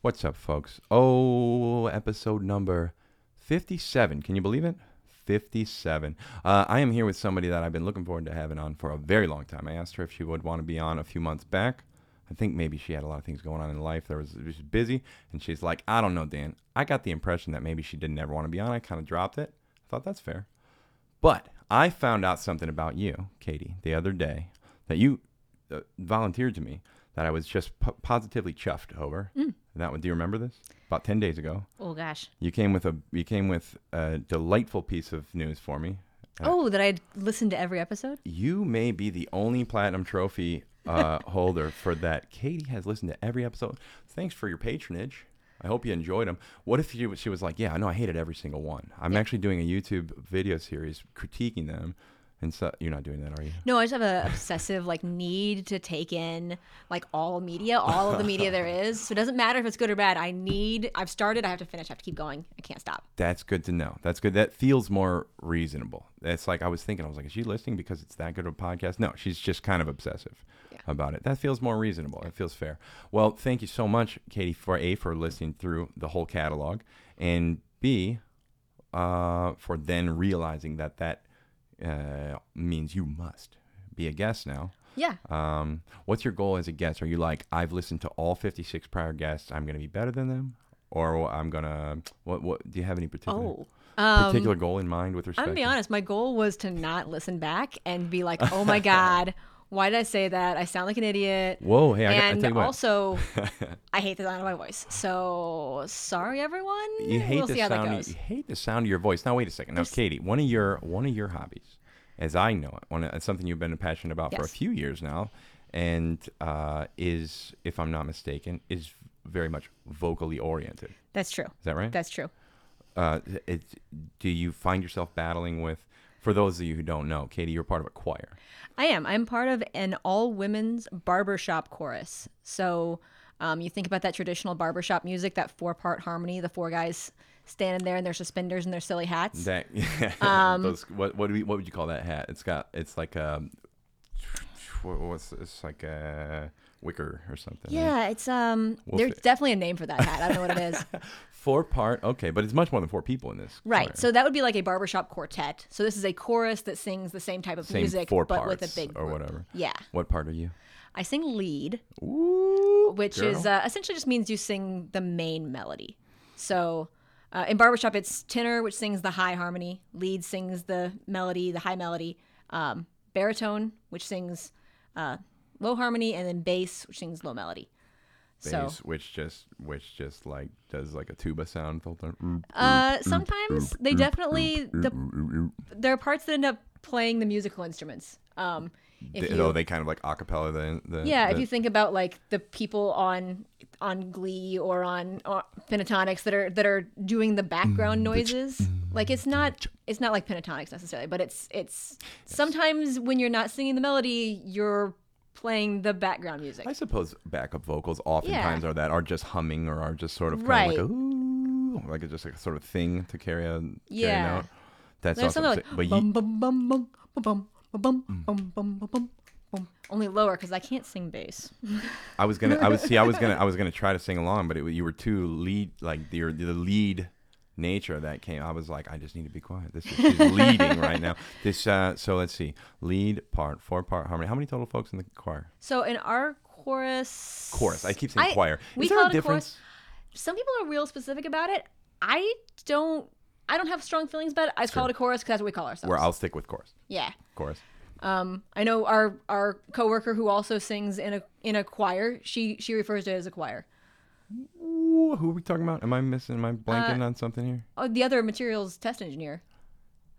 What's up, folks? Oh, episode number 57. Can you believe it? 57. Uh, I am here with somebody that I've been looking forward to having on for a very long time. I asked her if she would want to be on a few months back. I think maybe she had a lot of things going on in life. There was she was busy, and she's like, I don't know, Dan. I got the impression that maybe she didn't ever want to be on. I kind of dropped it. I thought that's fair. But I found out something about you, Katie, the other day that you uh, volunteered to me that I was just po- positively chuffed over. Mm. That one, do you remember this? About ten days ago, Oh gosh. you came with a you came with a delightful piece of news for me. Uh, Oh, that I'd listened to every episode? You may be the only platinum trophy uh, holder for that. Katie has listened to every episode. Thanks for your patronage. I hope you enjoyed them. What if you, she was like, "Yeah, I know I hated every single one. I'm actually doing a YouTube video series critiquing them." And so you're not doing that, are you? No, I just have an obsessive like need to take in like all media, all of the media there is. So it doesn't matter if it's good or bad. I need I've started, I have to finish, I have to keep going. I can't stop. That's good to know. That's good. That feels more reasonable. That's like I was thinking. I was like, is she listening because it's that good of a podcast? No, she's just kind of obsessive Yeah. about it. That feels more reasonable. It feels fair. Well, thank you so much, Katie, for a for listening through the whole catalog, and b uh, for then realizing that that uh, means you must be a guest now. Yeah. Um, what's your goal as a guest? Are you like, I've listened to all 56 prior guests. I'm going to be better than them? Or I'm going to, what, what, do you have any particular, Oh. Um, particular goal in mind with respect I'm gonna be honest, my goal was to not listen back and be like, oh my God, why did I say that? I sound like an idiot. Whoa, hey, I, I and tell you what. also, I hate the sound of my voice. So sorry, everyone. you hate we'll the see sound. You hate the sound of your voice. Now, wait a second. Now, Katie, one of your one of your hobbies, as I know it, one of, it's something you've been passionate about for a few years now, and uh, is, if I'm not mistaken, is very much vocally oriented. That's true. Is that right? That's true. uh, it, do you find yourself battling with? For those of you who don't know, Katie, you're part of a choir. I am. I'm part of an all women's barbershop chorus. So um, you think about that traditional barbershop music, that four part harmony, the four guys standing there in their suspenders and their silly hats. That Um, those, what what, do we, what would you call that hat? It's got it's like um, what, what's it's like a wicker or something. right? yeah, it's um. We'll there's see. definitely a name for that hat. I don't know what it is. Four part. Okay, but it's much more than four people in this. Right. choir. So that would be like a barbershop quartet. So this is a chorus that sings the same type of Same music, four but parts with a big or group. whatever. Yeah. What part are you? I sing lead, Ooh, which girl. is uh, essentially just means you sing the main melody. So uh, in barbershop, it's tenor, which sings the high harmony, lead sings the melody, the high melody, um, baritone, which sings uh, low harmony, and then bass, which sings low melody. So which just which just like does like a tuba sound. filter. uh, sometimes they definitely the there are parts that end up playing the musical instruments. Um, if They, you, oh, they kind of like acapella the, the Yeah, the, if you think about like the people on on Glee or on or Pentatonix that are that are doing the background noises, like it's not it's not like Pentatonix necessarily, but it's it's sometimes when you're not singing the melody, you're playing the background music. I suppose backup vocals oftentimes are that are just humming or are just sort of kind Right. of like a ooh, like a, just like a sort of thing to carry a carry Yeah. a note. That's There's something like but you, bum bum bum bum bum bum bum bum bum bum bum bum. Only lower because I can't sing bass. I was gonna I was see I was gonna I was gonna try to sing along, but it, you were too lead like your the lead nature that came. I was like, I just need to be quiet. This is she's leading right now. This uh so let's see lead part four part harmony. How many total folks in the choir? So in our chorus, Chorus. I keep saying I- choir. we Is there call a it a chorus. difference? some people are real specific about it. I don't. I don't have strong feelings about it. I just call it a chorus because that's what we call ourselves. Where I'll stick with chorus. yeah. Chorus. Um, I know our our coworker who also sings in a in a choir. She she refers to it as a choir. Ooh, who are we talking about? Am I missing? Am I Uh, blanking on something here? Oh, the other materials test engineer,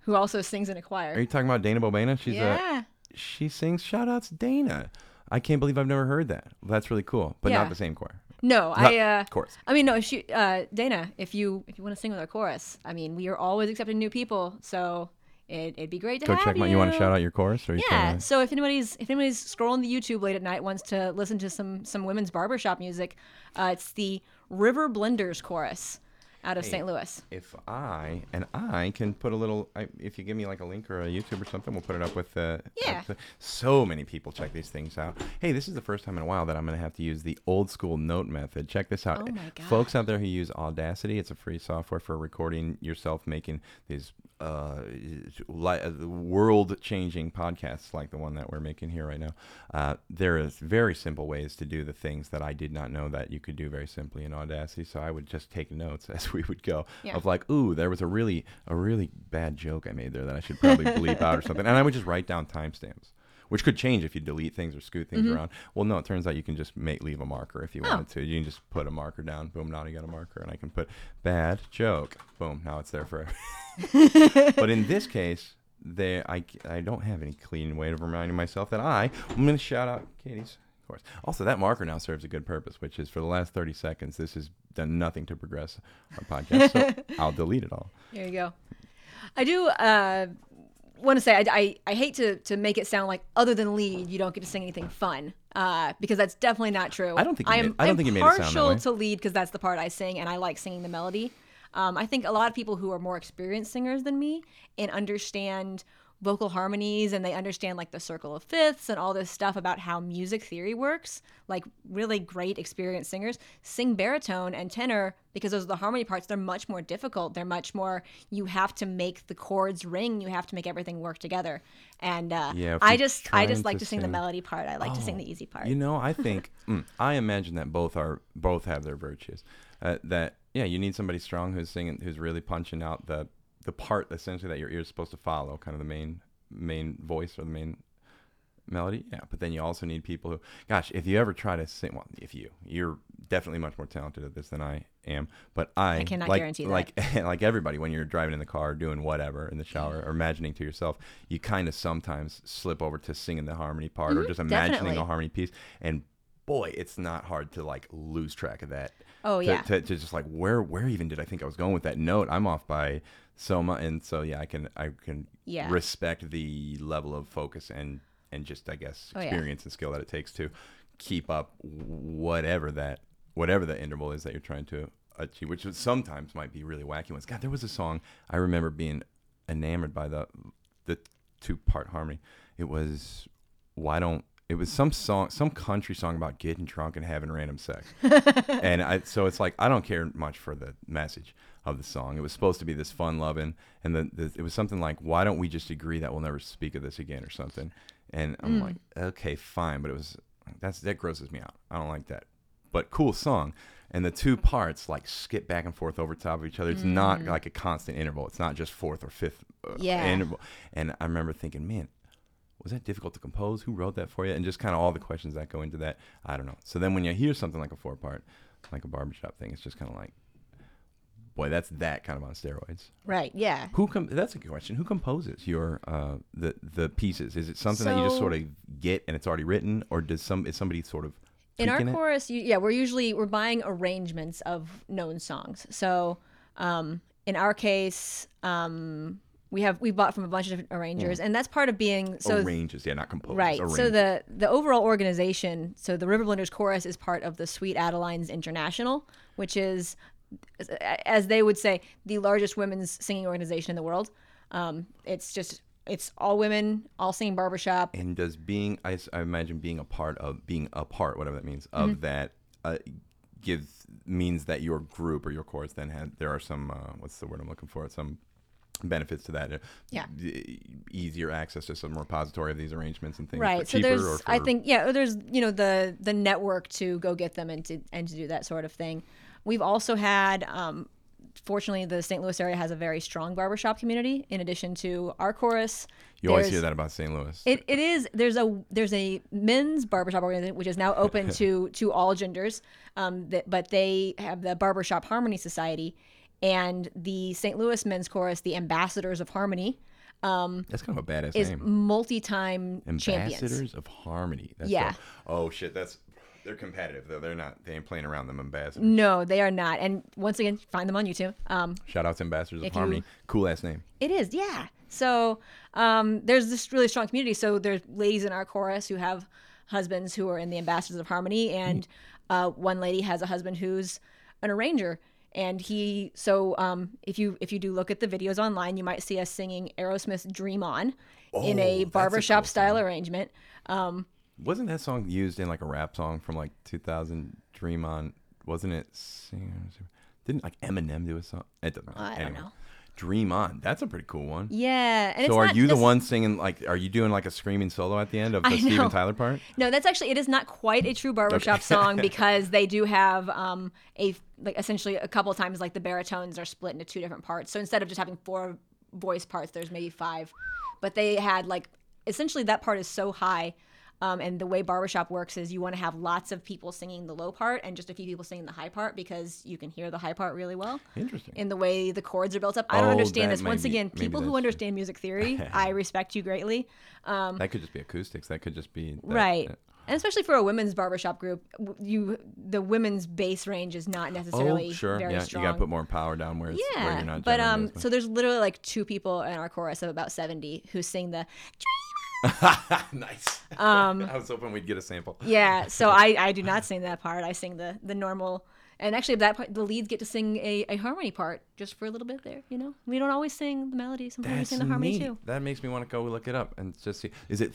who also sings in a choir. Are you talking about Dana Bobena? She's yeah. a she sings shout outs Dana. I can't believe I've never heard that. That's really cool. But Yeah. not the same choir. No, I uh Chorus. I mean no, she uh Dana, if you if you want to sing with our chorus, I mean, we are always accepting new people, so it, it'd be great to Go have check my you want to shout out your you Yeah. to- So if anybody's if anybody's scrolling the YouTube late at night wants to listen to some some women's barbershop music, uh, it's the River Blenders chorus, out of Hey. St. Louis. if I and I can put a little, I, if you give me like a link or a YouTube or something, we'll put it up with the. Yeah. the- so many people check these things out. Hey, this is the first time in a while that I'm going to have to use the old school note method. Check this out, Oh my God. folks out there who use Audacity. It's a free software for recording yourself making these uh, li- uh, world-changing podcasts like the one that we're making here right now. Uh, there is very simple ways to do the things that I did not know that you could do very simply in Audacity. So I would just take notes as we would go Yeah. of like, ooh, there was a really a really bad joke I made there that I should probably bleep out or something, and I would just write down timestamps. Which could change if you delete things or scoot things around. Well, no, it turns out you can just make leave a marker if you Mm-hmm. Oh. wanted to. You can just put a marker down. Boom, now you got a marker, and I can put bad joke. Boom, now it's there forever. but in this case, there I, I don't have any clean way of reminding myself that I I'm going to shout out Katie's. Course. Also, that marker now serves a good purpose, which is for the last 30 seconds, this has done nothing to progress our podcast. So I'll delete it all. There you go. I do uh, want to say I, I, I hate to, to make it sound like other than lead, you don't get to sing anything fun uh, because that's definitely not true. I don't think you I'm, made- I don't I'm think you made it sound that partial to lead because that's the part I sing and I like singing the melody. Um, I think a lot of people who are more experienced singers than me and understand vocal harmonies and they understand like the circle of fifths and all this stuff about how music theory works like really great experienced singers sing baritone and tenor because those are the harmony parts. They're much more difficult. They're much more you have to make the chords ring. You have to make everything work together. And uh, Yeah, i just i just like to to sing the melody part. I like to sing Oh, the easy part. You know, I think mm, I imagine that both are both have their virtues. Uh, that yeah, you need somebody strong who's singing, who's really punching out the the part essentially that your ear is supposed to follow, kind of the main main voice or the main melody. Yeah, but then you also need people who, gosh, if you ever try to sing, well, if you, you're definitely much more talented at this than I am. But I, I cannot like, guarantee that. like like everybody when you're driving in the car doing whatever in the shower or imagining to yourself you kind of sometimes slip over to singing the harmony part or just imagining Mm-hmm, definitely. a harmony piece and boy it's not hard to like lose track of that Oh, to, yeah. to, to just like where where even did i think i was going with that note i'm off by so much and so yeah i can i can Yeah. respect the level of focus and and just i guess Oh, yeah. experience and skill that it takes to keep up whatever that whatever the interval is that you're trying to achieve which sometimes might be really wacky ones god there was a song i remember being enamored by the the two part harmony it was why don't it was some song some country song about getting drunk and having random sex and I so it's like I don't care much for the message of the song. It was supposed to be this fun loving, and then the, it was something like, "Why don't we just agree that we'll never speak of this again?" or something. And I'm like, okay, fine, but it was that's that grosses me out. I don't like that. But cool song. And the two parts like skip back and forth over top of each other. It's not like a constant interval. It's not just fourth or fifth uh, Yeah. interval. And I remember thinking, man, was that difficult to compose? Who wrote that for you? And just kind of all the questions that go into that. I don't know. So then when you hear something like a four part, like a barbershop thing, it's just kind of like, boy, that's that kind of on steroids. right yeah Who com- That's a good question. Who composes your uh, the the pieces? Is it something that you just sort of get and it's already written, or does some is somebody sort of in our chorus you, yeah we're usually we're buying arrangements of known songs so um in our case um we have we bought from a bunch of different arrangers and that's part of being so arrangers, Yeah, not composes. right so the the overall organization so the river blenders chorus is part of the sweet adelines international which is as- they would say the largest women's singing organization in the world um it's just it's all women all singing barbershop And does being, I imagine being a part of, being a part, whatever that means, of Mm-hmm. that uh, gives, means that your group or your chorus then had, there are some, uh, what's the word I'm looking for? Some benefits to that. uh, Yeah. Easier access to some repository of these arrangements and things. right so there's or for, i think yeah there's you know the the network to go get them and to and to do that sort of thing we've also had um fortunately the st louis area has a very strong barbershop community in addition to our chorus You always hear that about St. Louis. it, it is there's a there's a men's barbershop organization which is now open to to all genders um that, but they have the barbershop harmony society and the st louis men's chorus the ambassadors of harmony Um, That's kind of a badass is name. multi-time champions Ambassadors of Harmony. That's Yeah. dope. Oh shit, that's they're competitive though. They're not. They ain't playing around. Them ambassadors. No, they are not. And once again, find them on YouTube. Um, Shout out to Ambassadors of you- Harmony. Cool ass name. it is, yeah. So um, there's this really strong community. So there's ladies in our chorus who have husbands who are in the Ambassadors of Harmony, and uh, one lady has a husband who's an arranger. And he so um, if you if you do look at the videos online, you might see us singing Aerosmith's "Dream On" in Oh, a that's a barbershop cool style song. arrangement. Um, Wasn't that song used in like a rap song from like 2000? Dream on. Wasn't it? Didn't like Eminem do a song? It doesn't matter. I don't know. Dream on. That's a pretty cool one. Yeah, and it's so are you the one singing like? Are you doing like a screaming solo at the end of the Steven. Tyler part? No, that's actually it is not quite a true barbershop song because they do have um a like essentially a couple of times like the baritones are split into two different parts. So instead of just having four voice parts, there's maybe five. But they had like essentially that part is so high. Um, and the way barbershop works is you want to have lots of people singing the low part and just a few people singing the high part because you can hear the high part really well Interesting. in the way the chords are built up. I don't Oh, understand this. Once maybe- again, people who understand music theory, I respect you greatly. that could just be acoustics. That could just be that- right that- and especially for a women's barbershop group you the women's bass range is not necessarily Oh, sure. very Yeah, strong you got to put more power down where it's where yeah you're not. but um so there's literally like two people in our chorus of about 70 who sing the nice. um I was hoping we'd get a sample. yeah so i i do not sing that part i sing the the normal and actually that part the leads get to sing a, a harmony part just for a little bit there you know we don't always sing the melody sometimes That's we sing the harmony neat. too That makes me want to go look it up and just see. Is it?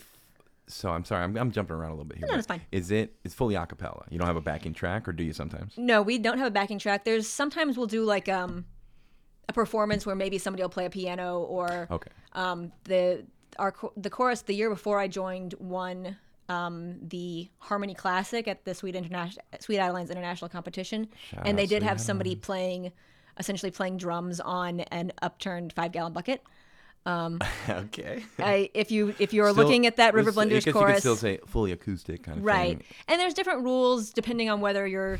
So I'm sorry. I'm, I'm jumping around a little bit here. No, that's fine. Is it? It's fully a cappella. You don't have a backing track, or do you sometimes? No, we don't have a backing track. There's sometimes we'll do like um a performance where maybe somebody will play a piano or Okay. um the our the chorus the year before I joined won um the Harmony Classic at the Sweet International Sweet Adelines International Competition Shout and they did Sweet have somebody playing essentially playing drums on an upturned 5 gallon bucket. okay. I if you if you're Still- looking at that River Blenders guess You could still say fully acoustic kind of Right, thing. and there's different rules depending on whether you're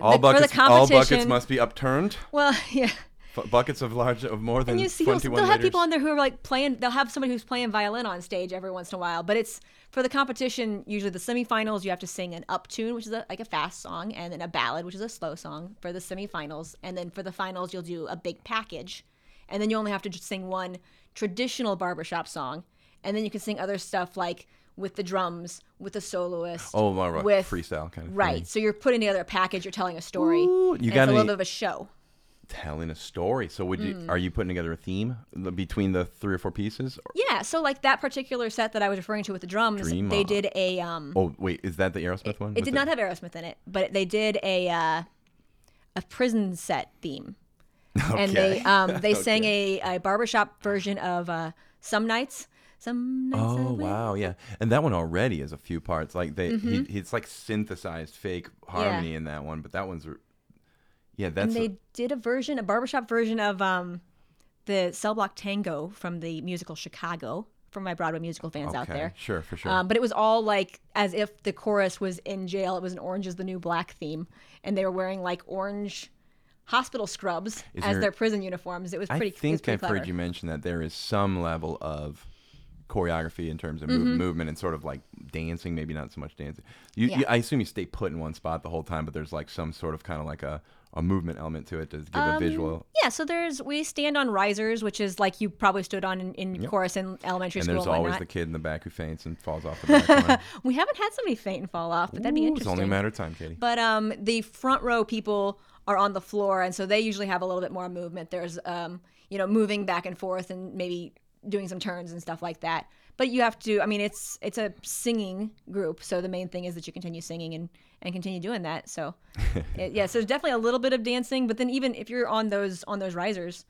All the buckets. all buckets must be upturned. well, yeah. F- buckets of large of more than And you see, they'll, 21 they'll have liters. people on there who are like playing. They'll have somebody who's playing violin on stage every once in a while. But it's for the competition. Usually, the semifinals, you have to sing an up tune, which is a, like a fast song, and then a ballad, which is a slow song for the semifinals. And then for the finals, you'll do a big package, and then you only have to just sing one traditional barbershop song, and then you can sing other stuff like with the drums, with the soloist. Oh, right, right. with freestyle kind of right. thing. So you're putting together a package. You're telling a story. Ooh, you got it's a little bit of a show. Telling a story. So would you? Mm. Are you putting together a theme between the three or four pieces? Yeah, so like that particular set that I was referring to with the drums, Dream they On. did a um Oh wait, is that the Aerosmith one? it did not have Aerosmith in it, but they did a uh a prison set theme. And they um they sang a, a barbershop version of uh Some Nights. Some nights Oh wow, yeah, and that one already is a few parts. Like they, he, it's like synthesized fake harmony in that one, but that one's, yeah, And that's they did a version, a barbershop version of um the Cell Block Tango from the musical Chicago for my Broadway musical fans okay, out there. Sure, for sure. Um, but it was all like as if the chorus was in jail. It was an Orange is the New Black theme, and they were wearing like orange hospital scrubs Is as there- their prison uniforms. It was pretty. I think pretty I've clever. heard you mention that there is some level of choreography in terms of Mm-hmm. movement and sort of like dancing, maybe not so much dancing. You, Yeah. you, I assume you stay put in one spot the whole time, but there's like some sort of kind of like a, a movement element to it to give a visual. Yeah, so there's we stand on risers, which is like you probably stood on in, in chorus in elementary And school And there's always the kid in the back who faints and falls off the back. We haven't had somebody faint and fall off, but that'd be interesting. It's only a matter of time, Katie. But um, the front row people are on the floor, and so they usually have a little bit more movement. There's um, you know, moving back and forth and maybe doing some turns and stuff like that. But you have to. I mean, it's it's a singing group, so the main thing is that you continue singing and and continue doing that. So it, yeah, so there's definitely a little bit of dancing, but then even if you're on those on those risers,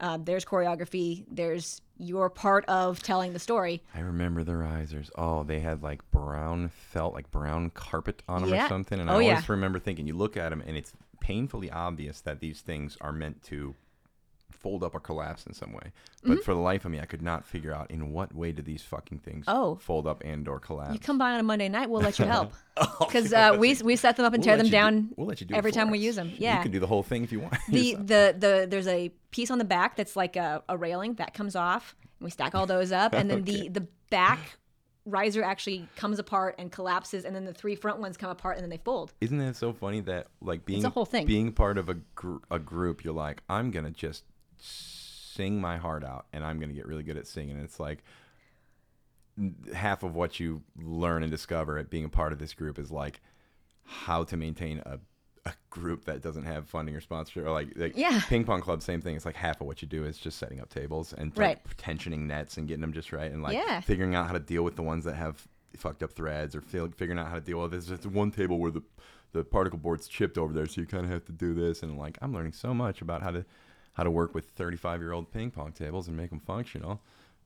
uh, there's choreography. There's your part of telling the story. I remember the risers. Oh, they had like brown felt, like brown carpet on them Yeah. or something. And I Oh, always yeah. remember thinking, you look at them and it's painfully obvious that these things are meant to fold up or collapse in some way. But Mm-hmm. for the life of me, I could not figure out in what way do these fucking things Oh. fold up and or collapse. You come by on a Monday night, we'll let you help Oh, because we'll uh, we we set them up and we'll tear them you do- down we'll let you do every time we use them. Yeah. You can do the whole thing if you want. the the the there's a piece on the back that's like a, a railing that comes off and we stack all those up and then the the back riser actually comes apart and collapses and then the three front ones come apart and then they fold Isn't that so funny that like being a whole thing. being part of a gr- a group, you're like, I'm gonna just sing my heart out, and I'm gonna get really good at singing. And it's like half of what you learn and discover at being a part of this group is like how to maintain a a group that doesn't have funding or sponsor or like, like Yeah. ping pong club same thing it's like half of what you do is just setting up tables and Right. like tensioning nets and getting them just right and like Yeah. figuring out how to deal with the ones that have fucked up threads or feel, figuring out how to deal with this there's one table where the the particle board's chipped over there so you kind of have to do this and like i'm learning so much about how to how to work with 35 year old ping pong tables and make them functional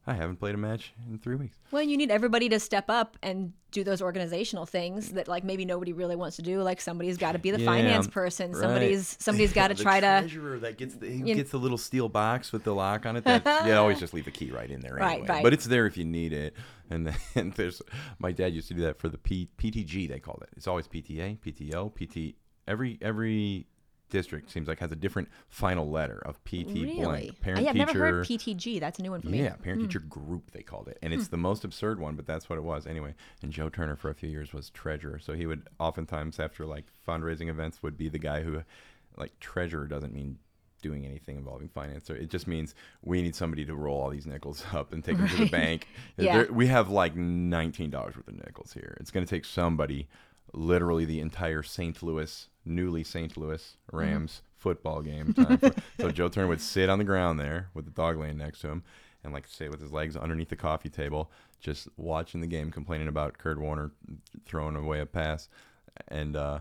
i haven't played a match in three weeks Well, you need everybody to step up and do those organizational things that like maybe nobody really wants to do. Like somebody's got to be the Yeah, finance person. right. Somebody's somebody's got to try to treasurer that gets the who You- gets the little steel box with the lock on it. That yeah, always just leave the key right in there Right, anyway. right. But it's there if you need it. And then there's my dad used to do that for the P, PTG. They called it. It's always PTA, PTO, PT. Every every district seems like has a different final letter of PT really. blank. I, Parent have teacher. never heard PTG. That's a new one for me. Yeah, parent hmm. teacher group they called it, and it's hmm. the most absurd one, but that's what it was anyway. And Joe Turner for a few years was treasurer, so he would oftentimes after like fundraising events would be the guy who, like treasurer doesn't mean doing anything involving finance. Or it just means we need somebody to roll all these nickels up and take them to the bank. Yeah. There- we have like nineteen dollars worth of nickels here. It's going to take somebody, literally the entire St. Louis, newly St. Louis Rams football game. Time for, so Joe Turner would sit on the ground there with the dog laying next to him, and like sit with his legs underneath the coffee table, just watching the game, complaining about Kurt Warner throwing away a pass, and uh,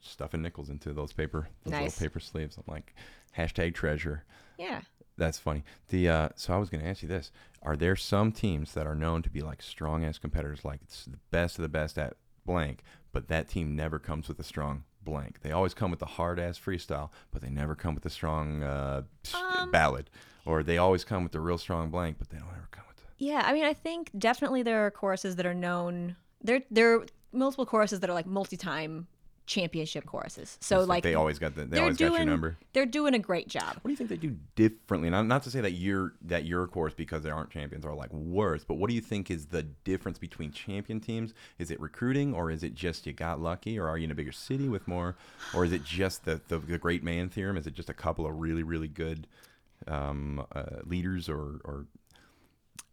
stuffing nickels into those paper, those Nice. little paper sleeves. I'm like, hashtag treasure. Yeah. That's funny. The uh, so I was going to ask you this: Are there some teams that are known to be like strong ass competitors, like it's the best of the best at blank, but that team never comes with a strong blank? They always come with the hard ass freestyle, but they never come with the strong uh, Um, ballad, or they always come with the real strong blank, but they don't ever come with. The, Yeah, I mean, I think definitely there are choruses that are known. There, there are multiple choruses that are like multi-time championship choruses. So it's like they always got the they always got your number. they're doing a great job. What do you think they do differently? Not, not to say that your that your course because they aren't champions are like worse, but what do you think is the difference between champion teams? Is it recruiting, or is it just you got lucky, or are you in a bigger city with more, or is it just the the, the great man theorem? Is it just a couple of really really good um, uh, leaders, or or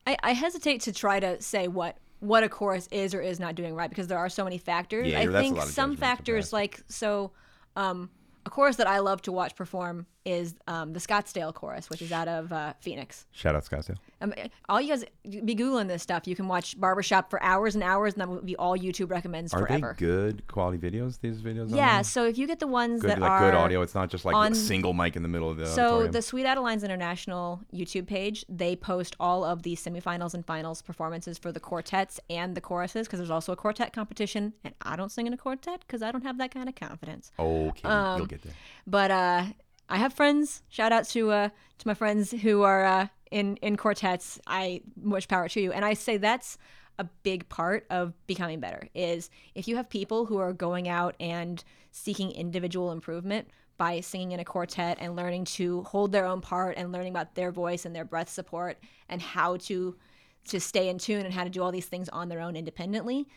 I, I hesitate to try to say what what a chorus is or is not doing right because there are so many factors. Yeah, I think some factors like so um, a chorus that I love to watch perform is um, the Scottsdale chorus, which is out of uh, Phoenix. shout out Scottsdale? Um, all you guys be googling this stuff. You can watch Barbershop for hours and hours, and that will be all YouTube recommends Are forever. they good quality videos? These videos? Yeah, so if you get the ones good that like are good audio. It's not just like on- a single mic in the middle of the So auditorium. the Sweet Adelines International YouTube page, they post all of the semifinals and finals performances for the quartets and the choruses because there's also a quartet competition, and I don't sing in a quartet because I don't have that kind of confidence. okay, um, you'll get there. But uh, I have friends. Shout out to uh, to my friends who are uh, in in quartets. I much power to you, and I say that's a big part of becoming better. Is if you have people who are going out and seeking individual improvement by singing in a quartet and learning to hold their own part and learning about their voice and their breath support and how to to stay in tune and how to do all these things on their own independently,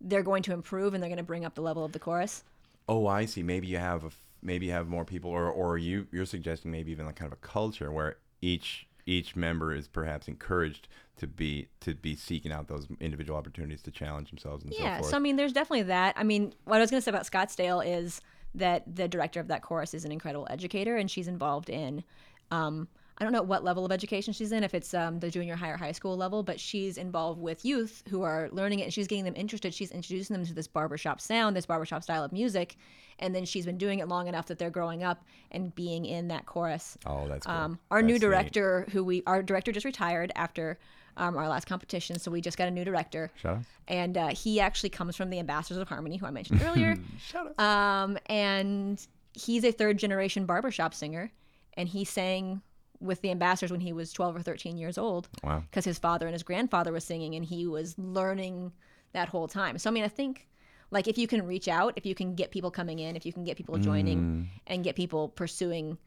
they're going to improve and they're going to bring up the level of the chorus. Oh, I see. Maybe you have a maybe have more people, or or you you're suggesting maybe even like kind of a culture where each each member is perhaps encouraged to be to be seeking out those individual opportunities to challenge themselves and Yeah, so forth. so I mean, there's definitely that. I mean, what I was going to say about Scottsdale is that the director of that chorus is an incredible educator, and she's involved in. Um, I don't know what level of education she's in, if it's um, the junior high or high school level, but she's involved with youth who are learning it and she's getting them interested. She's introducing them to this barbershop sound, this barbershop style of music, and then she's been doing it long enough that they're growing up and being in that chorus. oh, that's cool. Um, our new That's neat. director, who we, our director just retired after um, our last competition, so we just got a new director Shout out. and uh, he actually comes from the Ambassadors of Harmony, who I mentioned earlier. Shout out. um, and he's a third generation barbershop singer, and he sang with the Ambassadors when he was 12 or 13 years old wow. because his father and his grandfather was singing, and he was learning that whole time. So I mean, I think like if you can reach out, if you can get people coming in, if you can get people joining, and get people pursuing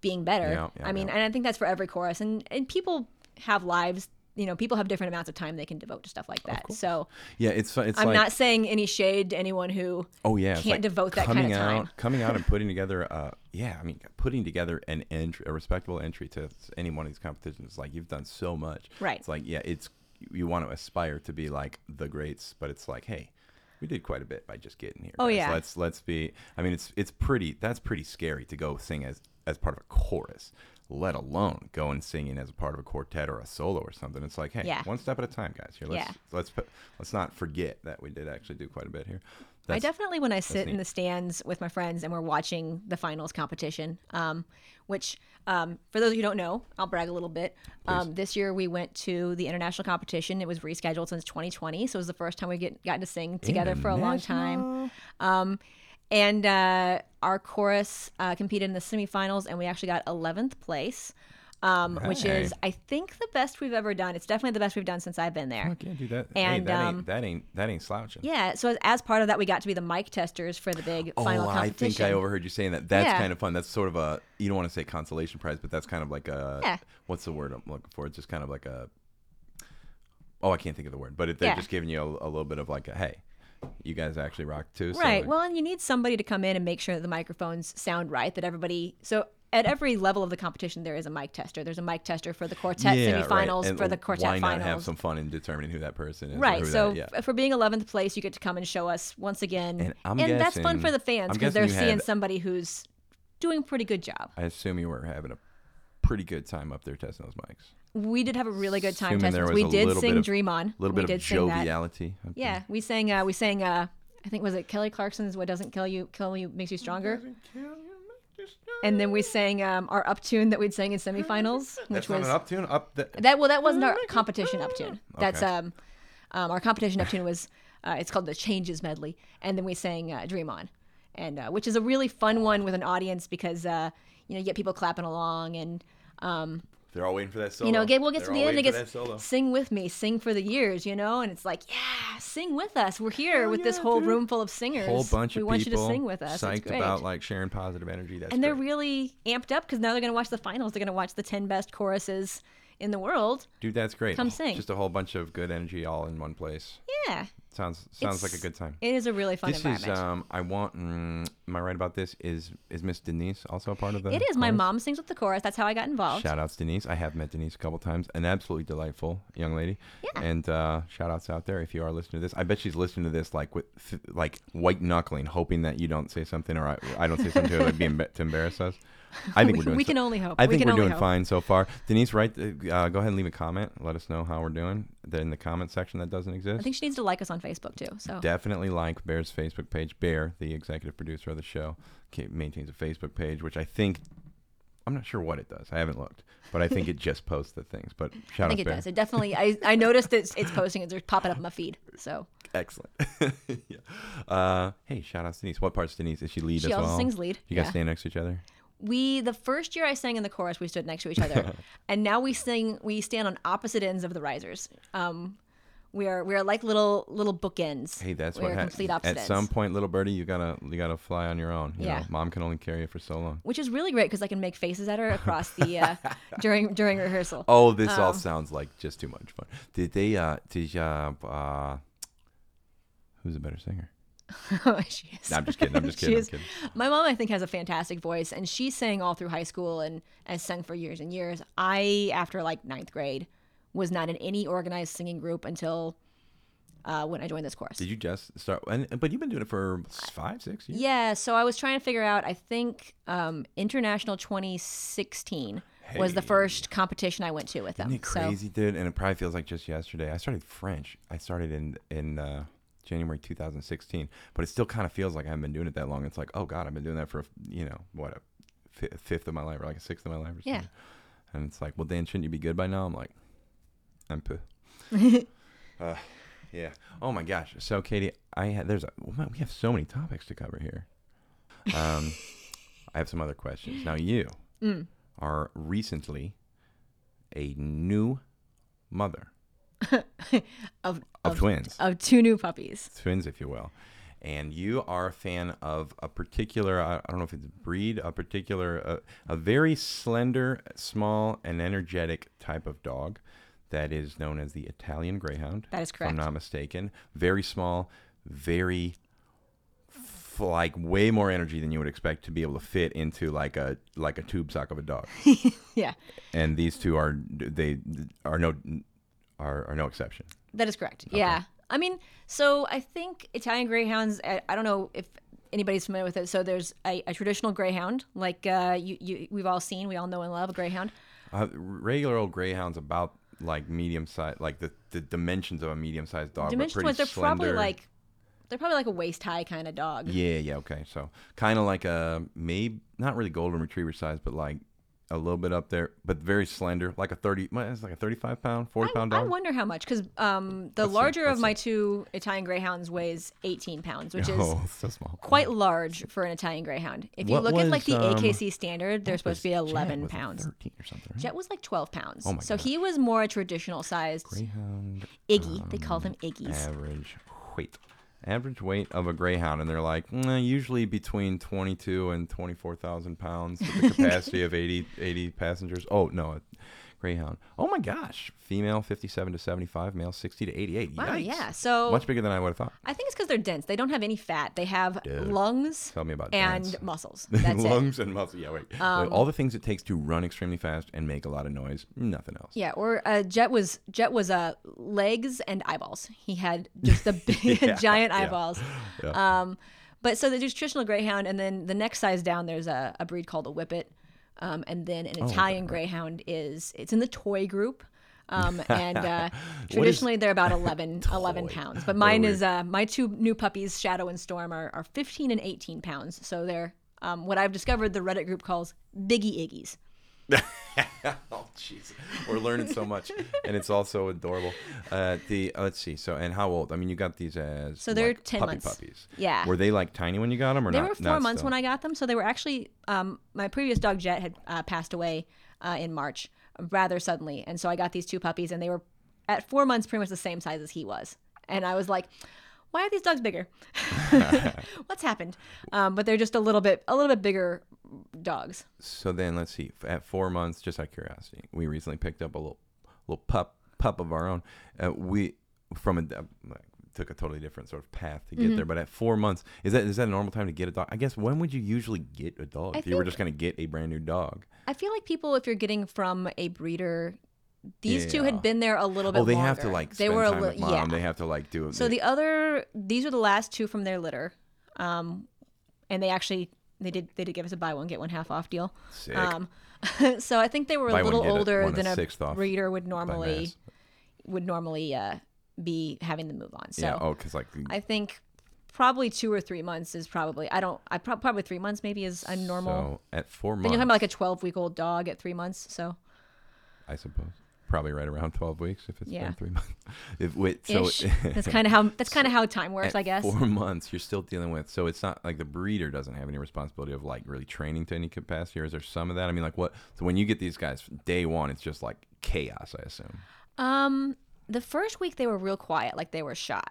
being better. Mm. Yeah, yeah, I mean, yeah. and I think that's for every chorus, and and people have lives. You know, people have different amounts of time they can devote to stuff like that. So Yeah, it's it's I'm like not saying any shade to anyone who oh yeah, can't like devote that kind coming of time. out, coming out and putting together. Uh, yeah, I mean, putting together an entry, a respectable entry to any one of these competitions. Like you've done so much. Right. It's like yeah, it's you want to aspire to be like the greats, but it's like hey, we did quite a bit by just getting here. Oh, guys. yeah. Let's let's be. I mean, it's it's pretty. That's pretty scary to go sing as as part of a chorus, let alone go and singing as a part of a quartet or a solo or something. It's like, hey, Yeah. one step at a time, guys. Here, let's Yeah. let's put, let's not forget that we did actually do quite a bit here. I definitely, when I sit in the stands with my friends and we're watching the finals competition, um, which um, for those of you who don't know, I'll brag a little bit. Um, this year we went to the international competition. It was rescheduled since 2020, so it was the first time we get gotten to sing together for a long time. And uh, our chorus uh, competed in the semifinals, and we actually got 11th place. Um, which is, I think, the best we've ever done. It's definitely the best we've done since I've been there. Fuck yeah, dude. That hey, And, that um, ain't that ain't that ain't slouching. Yeah, so as, as part of that, we got to be the mic testers for the big final oh, I think I overheard you saying that. That's Yeah. kind of fun. That's sort of a you don't want to say consolation prize, but that's kind of like a Yeah. what's the word I'm looking for? It's just kind of like a oh, I can't think of the word, but it, they're Yeah. just giving you a, a little bit of like a hey, you guys actually rock too. so, Right. like, Well, and you need somebody to come in and make sure that the microphones sound right, that everybody. So at every level of the competition, there is a mic tester. There's a mic tester for the quartet yeah, semifinals, And for the quartet why not have some fun in determining who that person is? Right. So that, yeah. for being 11th place, you get to come and show us once again. And I'm that's fun for the fans because they're seeing had- somebody who's doing a pretty good job. I assume you were having a pretty good time up there testing those mics. We did have a really good time Assuming there testing. was We a did sing of- Dream On. A little we bit did of sing that. joviality. up there. Yeah, we sang. Uh, we sang. Uh, I think was it Kelly Clarkson's "What Doesn't Kill You Kill You Makes You Stronger," and then we sang um, our up tune that we'd sang in semifinals, which That's not was an up tune. Up the, that. Well, that wasn't our competition up tune. That's Okay. um, um, our competition up tune was. Uh, it's called the Changes medley, and then we sang uh, "Dream On," and uh, which is a really fun one with an audience because uh, you know you get people clapping along and. Um, they're all waiting for that solo. you know, we'll get They're to the end it gets sing with me, sing for the years, you know, and it's like, yeah, sing with us. We're here with this whole dude. room full of singers. whole bunch we of people. We want you to sing with us. Psyched about like sharing positive energy. That's and they're really amped up because now they're going to watch the finals. They're going to watch the 10 best choruses in the world. dude. That's great. Come sing. Just a whole bunch of good energy all in one place. Yeah. Sounds sounds like a good time. It is a really fun This is um. I want. Mm, am I right about this? Is is Miss Denise also a part of the? it is. My mom sings with the chorus. That's how I got involved. Shout outs Denise. I have met Denise a couple times. An absolutely delightful young lady. Yeah. And uh, shout outs out there if you are listening to this. I bet she's listening to this like with like white knuckling, hoping that you don't say something or I, I don't say something to, her be emba- to embarrass us. I think We- are doing. we so- can only hope. I We think can we're doing hope. fine so far. Denise, right? Uh, go ahead and leave a comment. Let us know how we're doing. In the comment section that doesn't exist. I think she needs to like us on Facebook too. So Definitely like Bear's Facebook page. Bear, the executive producer of the show, maintains a Facebook page, which I think I'm not sure what it does. I haven't looked, but I think it just posts the things. But shout I out think it Bear. does. It definitely. I, I noticed it's it's posting. It's popping up in my feed. So Excellent. yeah. Uh, hey, shout out to Denise. What part's Denise? Is she lead she as also well? sings lead. You guys yeah. stand next to each other. We the first year I sang in the chorus, we stood next to each other, and now we sing. We stand on opposite ends of the risers. Um, we are we are like little little bookends. Hey, that's we what happens. At opposite some point, little birdie, you gotta you gotta fly on your own. You Yeah. know, mom can only carry you for so long. which is really great because I can make faces at her across the uh, during during rehearsal. Oh, this all Um, sounds like just too much fun. Did they? Uh, did uh, uh, who's a better singer? she is. No, I'm just kidding. I'm just kidding. I'm kidding. My mom, I think, has a fantastic voice, and she sang all through high school and has sung for years and years. I, after like ninth grade, was not in any organized singing group until uh, when I joined this course. Did you just start? And, but you've been doing it for five, six years. Yeah, so I was trying to figure out. I think um, International 2016 was the first competition I went to with them. Isn't it So crazy, dude? And it probably feels like just yesterday. I started French. I started in in uh, January 2016, but it still kind of feels like I haven't been doing it that long. It's like, oh god, I've been doing that for you know what a fifth of my life or like a sixth of my life or something. Yeah. And it's like, well, Dan, shouldn't you be good by now? I'm like, I'm peu. uh, yeah. Oh my gosh. So, Katie, I had there's a we have so many topics to cover here. Um, I have some other questions. Now, you Mm. are recently a new mother of, of, twins, of two new puppies. twins, if you will. And you are a fan of a particular, I I don't know if it's breed, a particular, uh, a very slender, small, and energetic type of dog that is known as the Italian Greyhound. That is correct. If I'm not mistaken. Very small, very, like way more energy than you would expect to be able to fit into like a like a tube sock of a dog. Yeah, and these two are they are no are, are no exception. that is correct. Yeah. I mean, so I think Italian Greyhounds. I, I don't know if anybody's familiar with it. So there's a, a traditional Greyhound, like uh, you, you we've all seen, we all know and love a Greyhound. Uh, regular old greyhounds about like medium size, like the, the dimensions of a medium sized dog. Dimensions but they're probably like they're probably like a waist high kind of dog. Yeah, yeah, okay. So kind of like a maybe not really golden retriever size, but like a little bit up there, but very slender, like a thirty. It's like a thirty-five pound, forty pound I dog. wonder how much because um, the larger of my two Italian Greyhounds weighs 18 pounds, which is oh, so small. quite large for an Italian Greyhound. If you What look at like the um, AKC standard, they're supposed to be 11 was like pounds. thirteen or something. Right? Jet was like 12 pounds. Oh my so God. he was more a traditional sized Greyhound Iggy. they called him Iggy's. average weight. Average weight of a greyhound, and they're like mm, usually between twenty-two and twenty-four thousand pounds, with the capacity of 80, 80 passengers. Oh no, greyhound. Oh my gosh, female fifty-seven to seventy-five, male sixty to eighty-eight. Wow, Yikes. yeah. So much bigger than I would have thought. I think it's because they're dense. They don't have any fat. They have Dude, lungs Tell me about and dance. muscles. That's it. lungs and muscles. Yeah, wait. Wait, All the things it takes to run extremely fast and make a lot of noise. Nothing else. Yeah, or uh, Jet was Jet was uh, legs and eyeballs. He had just the big, Yeah, giant yeah, eyeballs. yeah. Um, but so there's traditional greyhound, and then the next size down there's a, a breed called a whippet, um, and then Oh, an Italian greyhound is it's in the toy group. Um, and uh, traditionally they're about 11, 11 pounds. But mine is uh, my two new puppies, Shadow and Storm, are, are 15 and 18 pounds. So they're um, what I've discovered the Reddit group calls Biggie Iggies. oh jeez we're learning so much and it's also adorable uh the uh, let's see so and how old i mean you got these as So they're like, 10 puppy months. puppies Yeah. were they like tiny when you got them or They not were four months still? when I got them, so they were actually. Um, my previous dog Jet had uh, passed away uh, in March, rather suddenly, and so I got these two puppies, and they were at four months pretty much the same size as he was, and I was like, "Why are these dogs bigger? What's happened?" Um, but they're just a little bit, a little bit bigger dogs. so then let's see at four months just out of curiosity we recently picked up a little little pup pup of our own uh, we from a uh, took a totally different sort of path to get Mm-hmm. there but at four months is that is that a normal time to get a dog i guess when would you usually get a dog I if you were just going to get a brand new dog I feel like people, if you're getting from a breeder, these two had been there a little bit. oh they have to longer. like they were a little, mom yeah. they have to like do it So the other, these are the last two from their litter, um, and they actually they did they did give us a buy one get one half off deal. Sick. Um, so I think they were Buy a little a- older a than a off would normally would normally uh, be having them move on. So yeah oh because like I think probably two or three months is probably I don't I prob- probably three months maybe is a normal. So at four months, then you're talking about like a 12 week old dog at three months. So I suppose probably right around twelve weeks if it's Yeah. been three months. If wait, so that's kind of how that's kind of how time works, I guess. four months you're still dealing with. So it's not like the breeder doesn't have any responsibility of like really training to any capacity, or is there some of that? I mean, like what? So when you get these guys day one, it's just like chaos. I assume. Um, the first week they were real quiet, like they were shy.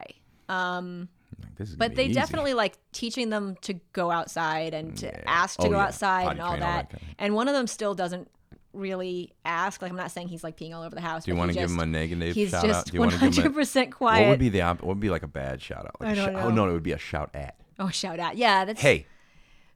Um, Like, this is but they easy. definitely like teaching them to go outside and to Yeah. ask to Oh, go yeah. outside Potty and all train, all that. that kind of- And one of them still doesn't really ask. Like I'm not saying he's like peeing all over the house. Do you want to give him a negative He's shout out? just Do you want to give him 100% quiet. What would be the op- what would be like a bad shout out? Like I a don't shout- Oh know. no, it would be a shout at. oh, shout out. Yeah, that's. Hey,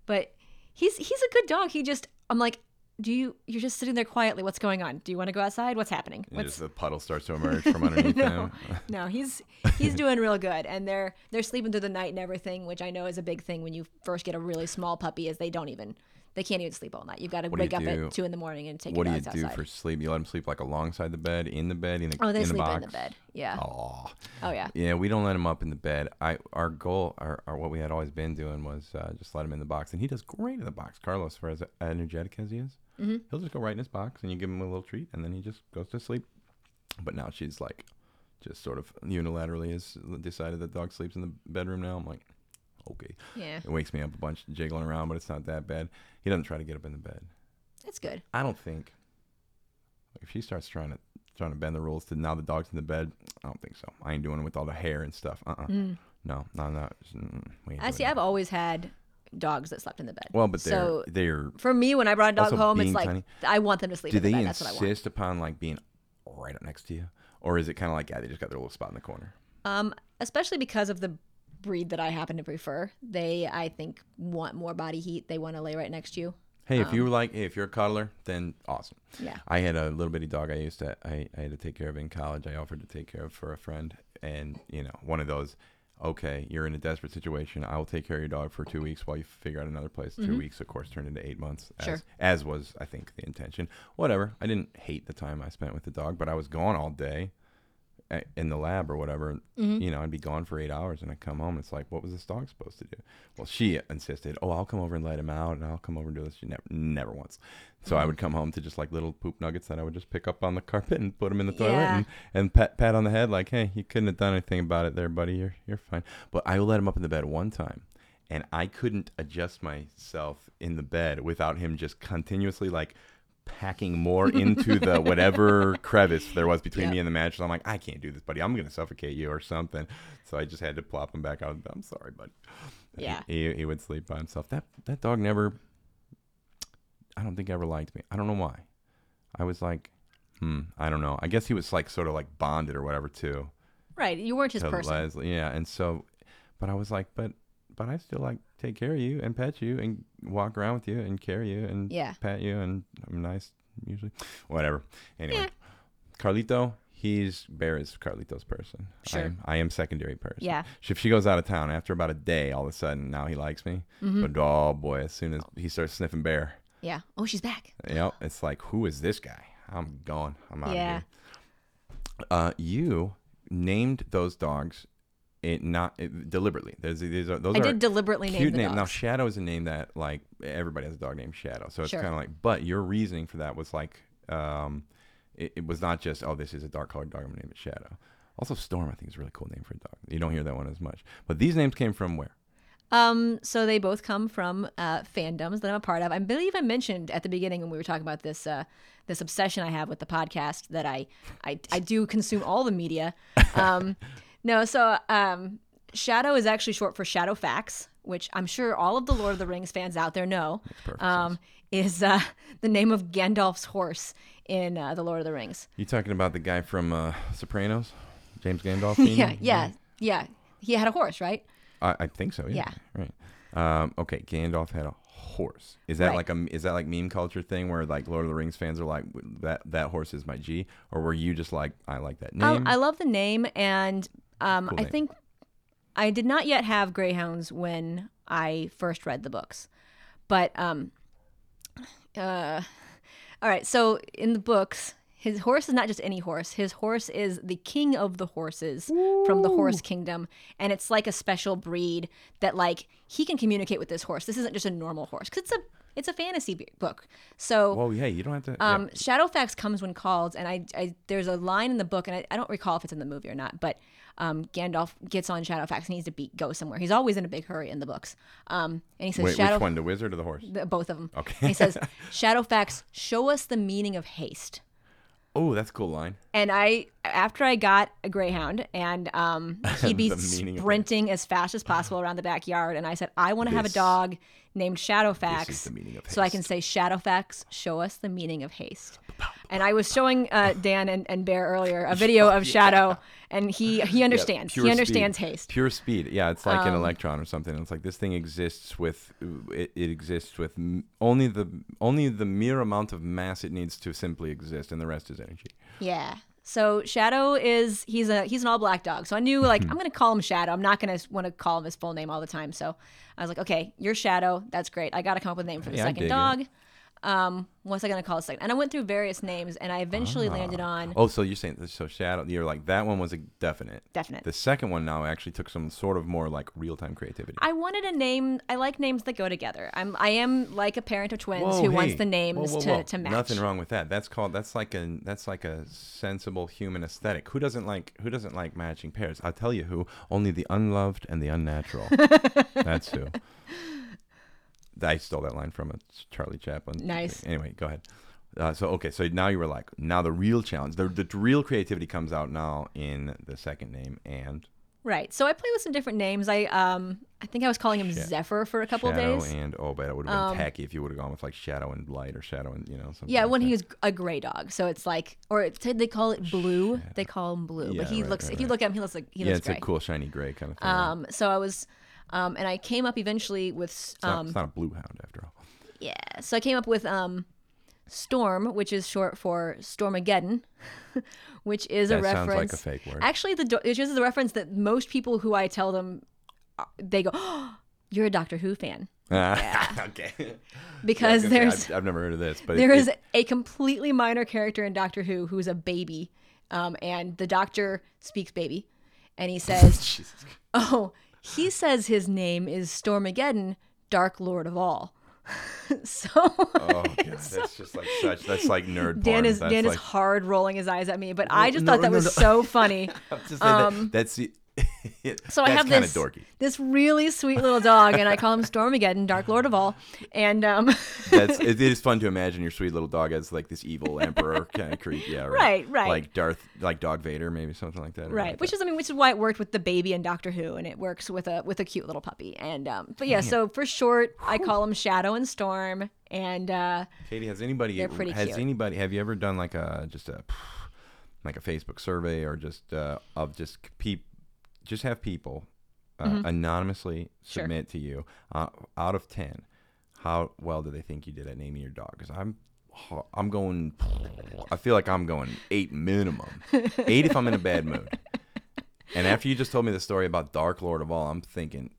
But he's he's a good dog. He just I'm like, do you you're just sitting there quietly? What's going on? Do you want to go outside? What's happening? and What's just the puddle starts to emerge from underneath no, him. no, he's he's doing real good, and they're they're sleeping through the night and everything, which I know is a big thing when you first get a really small puppy, is they don't even they can't even sleep all night. You've got to What wake up do? at two in the morning and take What do you do outside. for sleep? You let them sleep like alongside the bed, in the bed, in the oh, they in the sleep box. in the bed. Yeah. Oh, Oh, yeah. yeah. We don't let him up in the bed. I our goal, our, our what we had always been doing was uh, just let him in the box, and he does great in the box. Carlos, for as energetic as he is, Mm-hmm. he'll just go right in his box, and you give him a little treat, and then he just goes to sleep. But now she's like, just sort of unilaterally has decided that dog sleeps in the bedroom now. I'm like, okay. Yeah. It wakes me up a bunch, jiggling around, but it's not that bad. He doesn't try to get up in the bed. That's good. I don't think if she starts trying to trying to bend the rules to now the dog's in the bed, I don't think so. I ain't doing it with all the hair and stuff. Uh uh No, no, no. mm, I see. that. I've always had dogs that slept in the bed. well, but they're so they're. for me, when I brought a dog home, it's like tiny. I want them to sleep Do in the they bed. That's what I want. insist upon like being right up next to you, or is it kind of like yeah, they just got their little spot in the corner? Um, especially because of the breed that I happen to prefer. They, I think, want more body heat. They want to lay right next to you. Hey, if you were like, hey, if you're a cuddler, then awesome. Um, Yeah. I had a little bitty dog I used to, I, I had to take care of in college. I offered to take care of for a friend. and you know, one of those. Okay, you're in a desperate situation. I will take care of your dog for two weeks while you figure out another place. Two weeks, of course, turned into eight months, as, Mm-hmm. Sure. as was I think the intention. Whatever. I didn't hate the time I spent with the dog, but I was gone all day in the lab or whatever. Mm-hmm. You know, I'd be gone for eight hours, and I'd come home. And It's like, what was this dog supposed to do? Well, she insisted, oh, I'll come over and let him out, and I'll come over and do this. She never, never once. So Mm-hmm. I would come home to just like little poop nuggets that I would just pick up on the carpet and put them in the toilet Yeah. and, and pat pat on the head like, hey, you couldn't have done anything about it there, buddy. You're you're fine. But I let him up in the bed one time, and I couldn't adjust myself in the bed without him just continuously like packing more into the whatever crevice there was between Yeah. me and the mattress. I'm like, I can't do this, buddy. I'm gonna suffocate you or something. So I just had to plop him back out. I'm sorry, buddy. Yeah. He, he, he would sleep by himself. That that dog never. I don't think ever liked me. I don't know why. I was like, hmm, I don't know. I guess he was like sort of like bonded or whatever too Right. You weren't his to person. Leslie. Yeah, and so, but I was like, but but I still like take care of you and pet you and walk around with you and carry you and Yeah. pat you and I'm nice usually. Whatever. Anyway, Yeah. Carlito, he's Bear is Carlito's person. I Sure. am, I am secondary person. Yeah. If she goes out of town after about a day, all of a sudden now he likes me. Mm-hmm. But oh boy, as soon as he starts sniffing Bear, Yeah. Oh, she's back. Yep, it's like, who is this guy? I'm gone. I'm out Yeah. of here. Uh, you named those dogs, it not it, deliberately. There's these are those I are did deliberately name the name. Now. Shadow is a name that like everybody has a dog named Shadow, so it's Sure. kind of like. But your reasoning for that was like, um, it, it was not just oh this is a dark colored dog. I'm gonna name it Shadow. Also, Storm I think is a really cool name for a dog. You don't hear that one as much. But these names came from where? Um, so they both come from uh, fandoms that I'm a part of. I believe I mentioned at the beginning when we were talking about this uh, this obsession I have with the podcast that I I, I do consume all the media. Um, no, so um, Shadow is actually short for Shadowfax, which I'm sure all of the Lord of the Rings fans out there know. perfect Um, is uh, the name of Gandalf's horse in uh, the Lord of the Rings. You talking about the guy from uh, Sopranos, James Gandolfini? Yeah, yeah, yeah. He had a horse, right? I, I think so. Yeah. Yeah. Right. Um, okay. Gandalf had a horse. Is that Right. like a is that like meme culture thing where like Lord of the Rings fans are like that that horse is my G, or were you just like I like that I, name? I love the name, and um, Cool I name. think I did not yet have greyhounds when I first read the books, but um, uh, all right. So in the books, his horse is not just any horse. His horse is the king of the horses from the horse kingdom, and it's like a special breed that like he can communicate with this horse. This isn't just a normal horse because it's a it's a fantasy book. So Well, yeah, you don't have to. yeah. um, Shadowfax comes when called, and I, I there's a line in the book, and I, I don't recall if it's in the movie or not, but um, Gandalf gets on Shadowfax and he needs to be go somewhere. He's always in a big hurry in the books, um, and he says, Wait, "Shadow." which one, the wizard or the horse? The, both of them. Okay. And he says, "Shadowfax, show us the meaning of haste." Oh, that's a cool line. And I, after I got a greyhound, and um, he'd be The meaning of sprinting as fast as possible around the backyard, and I said, "I want to have a dog named Shadowfax, This is the meaning of so I can say Shadowfax, show us the meaning of haste." And I was showing uh, Dan and, and Bear earlier a video of Shadow, and he he understands. pure he understands speed. haste. Pure speed. Yeah, it's like Um, an electron or something. It's like this thing exists with it, it exists with only the only the mere amount of mass it needs to simply exist, and the rest is energy. Yeah. So Shadow is he's a he's an all black dog. So I knew like I'm gonna call him Shadow. I'm not gonna want to call him his full name all the time. So I was like, okay, you're Shadow. That's great. I got to come up with a name for the I second dog. it. Um, what's I gonna call it second? And I went through various names, and I eventually landed on Oh, so you're saying so shadow? You're like that one was a definite. definite. The second one now actually took some sort of more like real time creativity. I wanted a name. I like names that go together. I'm I am like a parent of twins Whoa, who wants the names Whoa, whoa, to, to match. Nothing wrong with that. That's called that's like a that's like a sensible human aesthetic. Who doesn't like who doesn't like matching pairs? I'll tell you who. Only the unloved and the unnatural. that's who. I stole that line from a Charlie Chaplin. Nice. Anyway, go ahead. Uh, so okay, so now you were like, now the real challenge, the, the real creativity comes out now in the second name and Right. So I played with some different names. I um I think I was calling him Sha- Zephyr for a couple of shadow days. and oh, but it would have been tacky if you would have gone with like shadow and light or shadow and you know something. Yeah, like when that. he was a gray dog, so it's like, or it's, they call it blue. They call him blue, Yeah, but he right, looks. right, if you look at him, he looks like he looks gray. yeah, it's gray. a cool shiny gray kind of thing. right? Um, so I was, um, and I came up eventually with, It's not, um, it's not a blue hound after all. yeah. So I came up with um, Storm, which is short for Stormageddon, which is That a sounds reference. like a fake word. Actually, the which is a reference that most people who I tell them, uh, they go, oh, "You're a Doctor Who fan," okay. because there's I've, I've never heard of this, but there it, is it- a completely minor character in Doctor Who who's a baby, um, and the Doctor speaks baby, and he says, Jesus. "Oh, he says his name is Stormageddon, Dark Lord of all." so Oh god, that's just like such. That's like nerd. Dan porn. is that's Dan like, is hard rolling his eyes at me, but I just no, thought that no, was no. so funny. I'm just saying that- um, that's the. So I have this dorky. this really sweet little dog, and I call him Stormageddon, Dark Lord of all. And um, That's it is fun to imagine your sweet little dog as like this evil emperor kind of creep. Yeah, right. Right, right. Like Darth, like Dog Vader, maybe something like that. right, like which that. is I mean, which is why it worked with the baby in Doctor Who, and it works with a with a cute little puppy. And um, but yeah, so for short, I call him Shadow and Storm, and uh, Katie, has anybody has cute. anybody have you ever done like a just a like a Facebook survey or just uh, of just peep just have people uh, anonymously Mm-hmm. Sure. submit to you uh, out of 10 how well do they think you did at naming your dog because i'm i'm going i feel like i'm going eight minimum eight if i'm in a bad mood and after you just told me the story about dark lord of all i'm thinking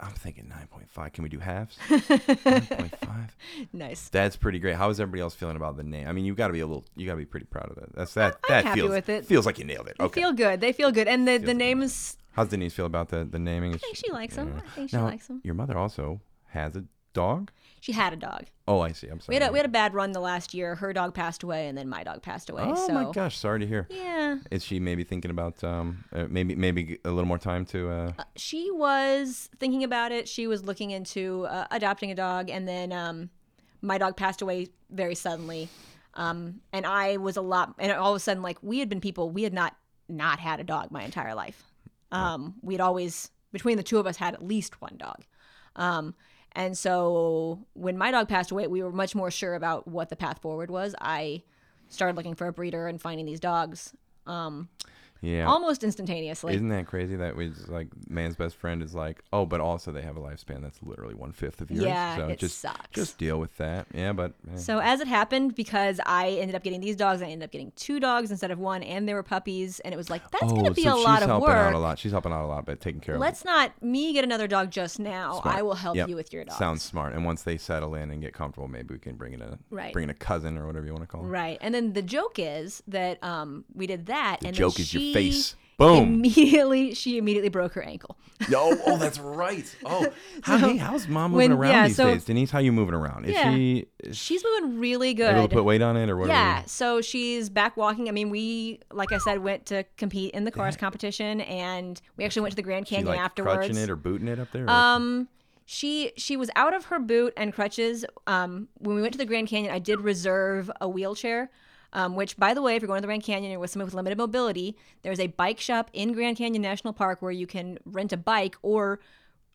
i'm thinking 9.5 can we do halves 9.5 nice. that's pretty great. How is everybody else feeling about the name? I mean, you've got to be a little, you got to be pretty proud of that. That's that. I'm that happy feels with it. feels like you nailed it. They Okay. feel good. They feel good, and the the good. name is. How's Denise feel about the the naming? I think she likes them. I think she Now, likes them. Your mother also has a dog. She had a dog. Oh, I see. I'm sorry. We had a, we had a bad run the last year. Her dog passed away, and then my dog passed away. oh so my gosh, sorry to hear. yeah, Is she maybe thinking about um uh, maybe maybe a little more time to uh she was thinking about it. She was looking into uh, adopting a dog, and then um, my dog passed away very suddenly. Um, and I was a lot, and all of a sudden, like we had been people, we had not not had a dog my entire life. Um, we had always between the two of us had at least one dog. Um, and so when my dog passed away, we were much more sure about what the path forward was. I started looking for a breeder and finding these dogs um, yeah. almost instantaneously. Isn't that crazy? That was like man's best friend is like, oh, but also they have a lifespan that's literally one fifth of yours. Yeah, so it just sucks. just deal with that. Yeah, but eh. So as it happened, because I ended up getting these dogs, I ended up getting two dogs instead of one, and they were puppies, and it was like that's oh, gonna be so a she's lot of helping out a lot. She's helping out a lot but taking care of. Let's not me get another dog just now. Smart. I will help Yep. you with your dog. Sounds smart. And once they settle in and get comfortable, maybe we can bring in a Right. bring in a cousin or whatever you want to call them. right. And then the joke is that um we did that, and joke is your she face. Boom. Immediately, she immediately broke her ankle. oh, oh, that's right. Oh, how, hey, how's mom moving when- around yeah, these so- days? Denise, how you moving around? Is Yeah. she is She's moving really she good. able to put weight on it or whatever? Yeah, so she's back walking. I mean, we, like I said, went to compete in the chorus competition, and we actually went to the Grand She Canyon like afterwards. crutching it or booting it up there? or- Um, she she was out of her boot and crutches. Um, when we went to the Grand Canyon, I did reserve a wheelchair. Um, which, by the way, if you're going to the Grand Canyon and with someone with limited mobility, there's a bike shop in Grand Canyon National Park where you can rent a bike or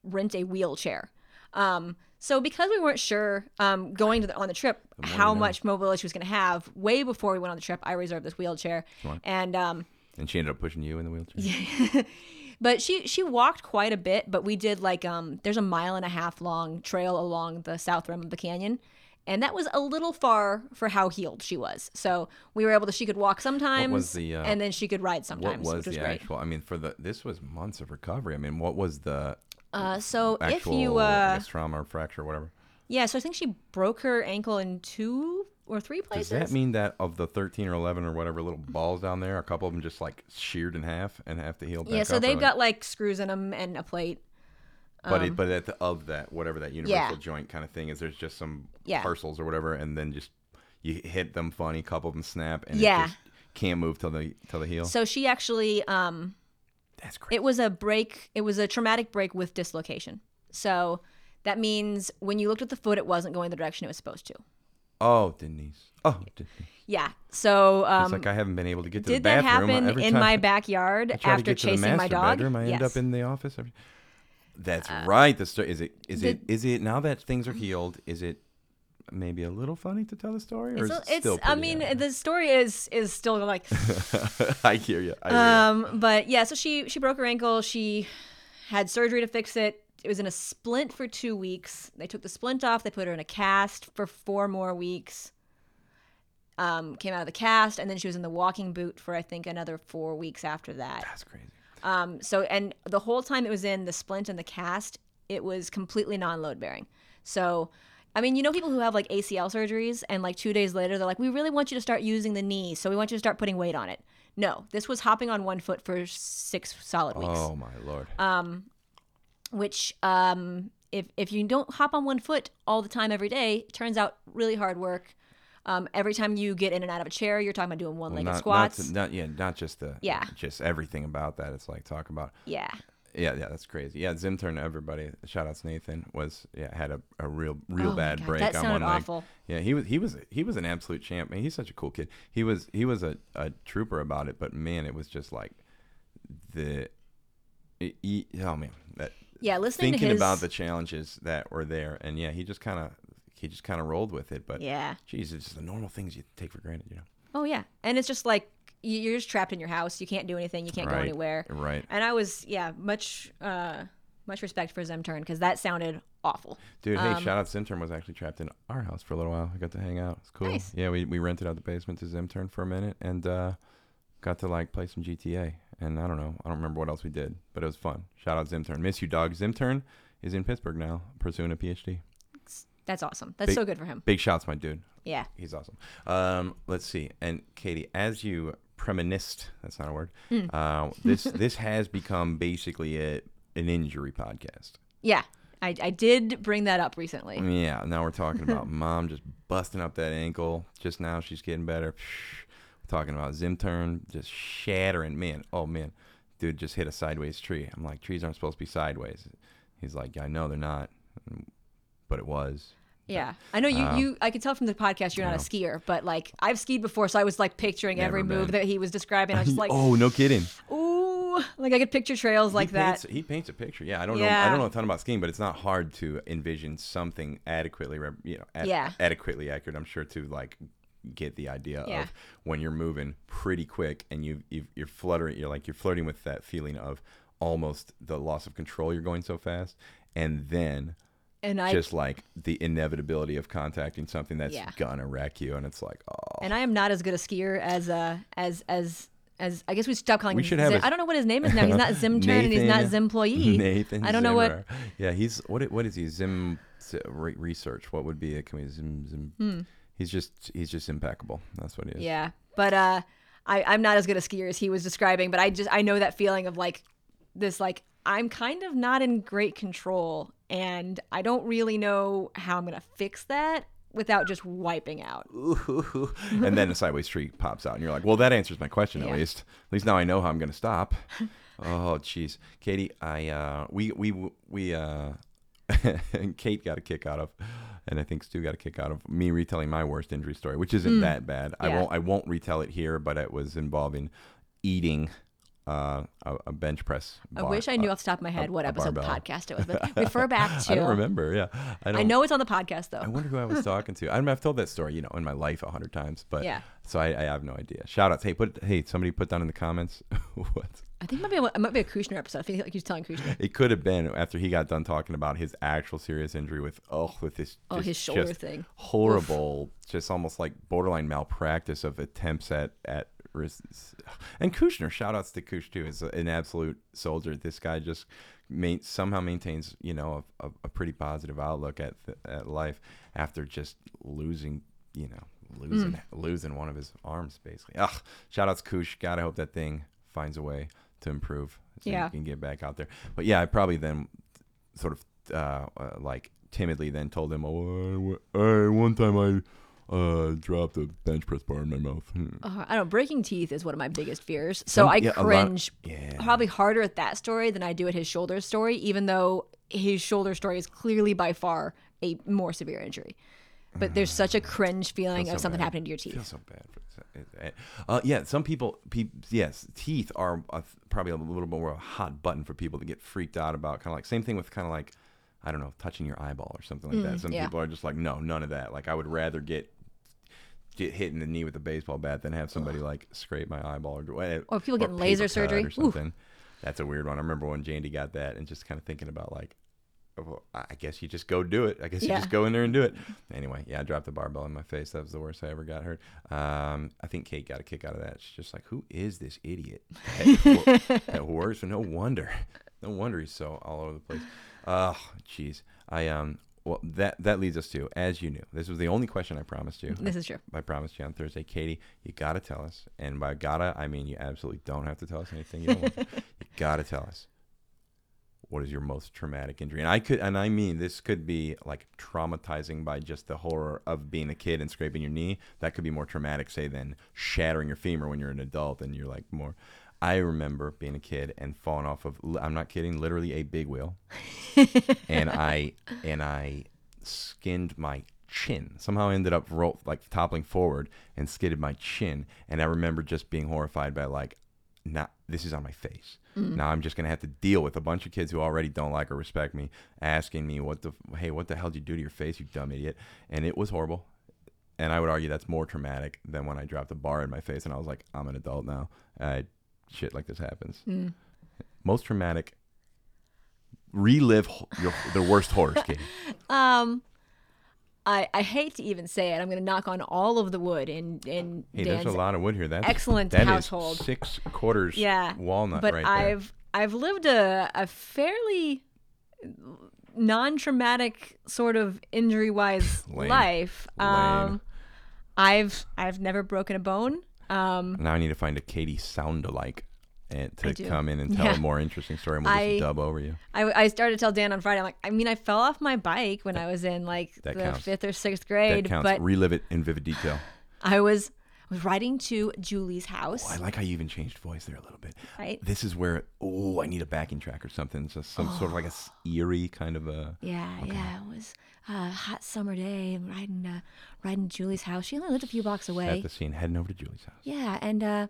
rent a wheelchair. Um, so because we weren't sure um, going to the, on the trip how much mobility she was going to have, way before we went on the trip, I reserved this wheelchair. And um, and she ended up pushing you in the wheelchair. but she she walked quite a bit but we did like um there's a mile and a half long trail along the south rim of the canyon and that was a little far for how healed she was so we were able to she could walk sometimes the, uh, and then she could ride What sometimes was which was the great actual? I mean, for the this was months of recovery. I mean, what was the uh so if you uh trauma or fracture or whatever? yeah so i think she broke her ankle in two or three places. Does that mean that of the 13 or 11 or whatever little balls down there, a couple of them just like sheared in half and have to heal back yeah so they've got like screws in them and a plate But it, but at the, of that whatever that universal Yeah. joint kind of thing is, there's just some Yeah. parcels or whatever, and then just you hit them funny, couple of them snap, and Yeah. it just can't move till the till the heel. so she actually um That's great. It was a break. It was a traumatic break with dislocation. So that means when you looked at the foot, it wasn't going the direction it was supposed to. oh, Denise. Oh, Denise. Yeah. So um, it's like I haven't been able to get to did that happen in my backyard I try to after the chasing my dog? bedroom, I end yes. Uh, up in the office. Every... That's right. The story is it is it the- is it now that things are healed? Is it maybe a little funny to tell the story, or It's, it's still? I mean, uh, the story is is still like I hear you. I hear you. um but yeah, so she she broke her ankle, she had surgery to fix it. It was in a splint for 2 weeks. They took the splint off, they put her in a cast for 4 more weeks. um, came out of the cast, and then she was in the walking boot for I think another four weeks after that. That's crazy. Um, so and the whole time it was in the splint and the cast, it was completely non-load bearing. So, I mean, you know, people who have like ACL surgeries, and like two days later, they're like, "We really want you to start using the knee, so we want you to start putting weight on it." No, this was hopping on one foot for six solid weeks, Oh my lord. which, um, if if you don't hop on one foot all the time every day, turns out really hard work. Um, every time you get in and out of a chair, you're talking about doing one-legged not, squats. Not, not yeah, not just the Yeah. just everything about that. It's like talk about yeah, yeah, yeah, that's crazy. Yeah, Zimturn, everybody. Shout outs Nathan was yeah had a, a real real Oh bad break that on sounded one leg. awful. Yeah, he was he was he was an absolute champ. Man, he's such a cool kid. He was he was a, a trooper about it, but man, it was just like the he- oh man, that yeah. Listening thinking to his about the challenges that were there, and yeah, he just kind of he just kind of rolled with it. But yeah. geez, it's just the normal things you take for granted, you know. Oh yeah, and it's just like you're just trapped in your house. You can't do anything. You can't go anywhere. right. And I was yeah, much uh, much respect for Zimturn because that sounded awful. Dude, hey, Um, shout out Zimturn was actually trapped in our house for a little while. I got to hang out. It's cool. Nice. Yeah, we, we rented out the basement to Zimturn for a minute and uh, got to like play some GTA. And I don't know, I don't remember what else we did, but it was fun. Shout out Zimturn. Miss you, dog. Zimturn is in Pittsburgh now, pursuing a PhD. That's awesome. That's Big- so good for him. Big shouts, my dude. Yeah. He's awesome. Um, let's see. And Katie, as you premonist, that's not a word. Hmm. Uh, this this has become basically a, an injury podcast. Yeah. I, I did bring that up recently. Yeah, now we're talking about mom just busting up that ankle. Just now she's getting better. We're talking about Zimturn just shattering. Man, oh man, dude just hit a sideways tree. I'm like, trees aren't supposed to be sideways. He's like, yeah, I know they're not, but it was. Yeah. I know you, Um, you I could tell from the podcast you're not a skier, but like I've skied before, so I was like picturing every Never move that he was describing. I was just like, oh, no kidding. ooh, like I could picture trails like he that. Paints, he paints a picture. Yeah, I don't know. I don't know a ton about skiing, but it's not hard to envision something adequately, you know, ad- Yeah. adequately accurate. I'm sure to like get the idea Yeah. of when you're moving pretty quick and you you you're fluttering. You're like you're flirting with that feeling of almost the loss of control. You're going so fast, and then And I just like the inevitability of contacting something that's Yeah. gonna wreck you, and it's like, oh, and I am not as good a skier as uh as as as I guess we should stop calling We him. should have Zim, a- I don't know what his name is now. He's not Zimturn and he's not Nathan- Zimployee. Nathan. I don't know what. Yeah, he's what? What is he? Zim research. What would be it? Can we zim zim? He's just he's just impeccable. That's what he is. Hmm. Yeah, but uh, I I'm not as good a skier as he was describing. But I just I know that feeling of like this like I'm kind of not in great control, and I don't really know how I'm gonna fix that without just wiping out. Ooh, and then the sideways tree pops out, and you're like, well, that answers my question Yeah. at least. At least now I know how I'm going to stop. oh, jeez, Katie, I uh, we we we uh, and Kate got a kick out of, and I think Stu got a kick out of me retelling my worst injury story, which isn't that bad. I Hmm. Won't I won't retell it here, but it was involving eating. Uh, a, a bench press. I wish I knew uh, off the top of my head what episode of the podcast it was. But refer back to. I don't remember. Yeah, I, don't, I know it's on the podcast though. I wonder who I was talking to. I mean, I've told that story, you know, in my life a hundred times, but Yeah. So I, I have no idea. Shout outs. Hey, put hey somebody put down in the comments what I think it might be a, it might be a Kushner episode. I think like he was telling Kushner. it could have been after he got done talking about his actual serious injury with oh with this Oh, just- his shoulder thing. horrible, just almost like borderline malpractice of attempts at at and Kushner. Shout outs to Kush too. Is an absolute soldier. This guy just main, somehow maintains you know a, a, a pretty positive outlook at th- at life after just losing you know losing Mm. losing one of his arms basically. Ugh. Shout outs Kush. God, I hope that thing finds a way to improve. So Yeah. you can get back out there. But yeah, I probably then sort of uh, uh, like timidly then told him, "Oh, I, I, one time I uh, dropped a bench press bar in my mouth." Uh, I don't know. Breaking teeth is one of my biggest fears. So Some- I yeah, a cringe yeah. probably harder at that story than I do at his shoulder story, even though his shoulder story is clearly by far a more severe injury. But there's such a cringe feeling Feels of so something bad. happening to your I feel teeth. so bad for. Uh, yeah, some people, pe- yes, teeth are uh, probably a little bit more of a hot button for people to get freaked out about. Kind of like same thing with kind of like I don't know, touching your eyeball or something like that. Some Mm, yeah. people are just like, no, none of that. Like I would rather get get hit in the knee with a baseball bat than have somebody like scrape my eyeball or do- Or people getting laser surgery. or Oof. something. That's a weird one. I remember when Jandy got that and just kind of thinking about like well, I guess you just go do it. I guess you just go in there and do it. Anyway, yeah, I dropped the barbell in my face. That was the worst I ever got hurt. Um, I think Kate got a kick out of that. She's just like, who is this idiot that, wo- at work? No wonder. No wonder he's so all over the place. Oh, jeez. I um. Well, that that leads us to, as you knew, this was the only question I promised you. This is true. I promised you on Thursday, Katie. You gotta tell us, and by gotta I mean you absolutely don't have to tell us anything you to. You gotta tell us what is your most traumatic injury, and I could, and I mean this could be like traumatizing by just the horror of being a kid and scraping your knee. That could be more traumatic, say, than shattering your femur when you're an adult and you're like more. I remember being a kid and falling off of. I'm not kidding. Literally a big wheel and I and I skinned my chin. Somehow I ended up ro- like toppling forward and skidded my chin. And I remember just being horrified by like, not this is on my face. Now I'm just gonna have to deal with a bunch of kids who already don't like or respect me, asking me what the hey what the hell did you do to your face, you dumb idiot? And it was horrible. And I would argue that's more traumatic than when I dropped a bar in my face and I was like, I'm an adult now. Uh, shit like this happens. Mm. Most traumatic. Relive your the worst horrors, Katie. Um, I I hate to even say it. I'm going to knock on all of the wood in in Hey, Dan's there's a lot of wood here. That's excellent that is household. six quarters yeah walnut but right. I've I've lived a a fairly non-traumatic sort of injury-wise Lame. life. Lame. Um, I've I've never broken a bone. Um, Now I need to find a Katie sound alike and to come in and tell Yeah. a more interesting story and we'll just I- dub over you. I, I started to tell Dan on Friday. I'm like, I mean, I fell off my bike when I was in like the counts. fifth or sixth grade. That counts. but Relive it in vivid detail. I was was riding to Julie's house. Oh, I like how you even changed voice there a little bit. Right. This is where oh, I need a backing track or something. Just some sort of like a eerie kind of a Yeah, yeah. It was a hot summer day. Riding, uh, riding to Julie's house. She only lived a few blocks away. the scene heading over to Julie's house. Yeah, and uh,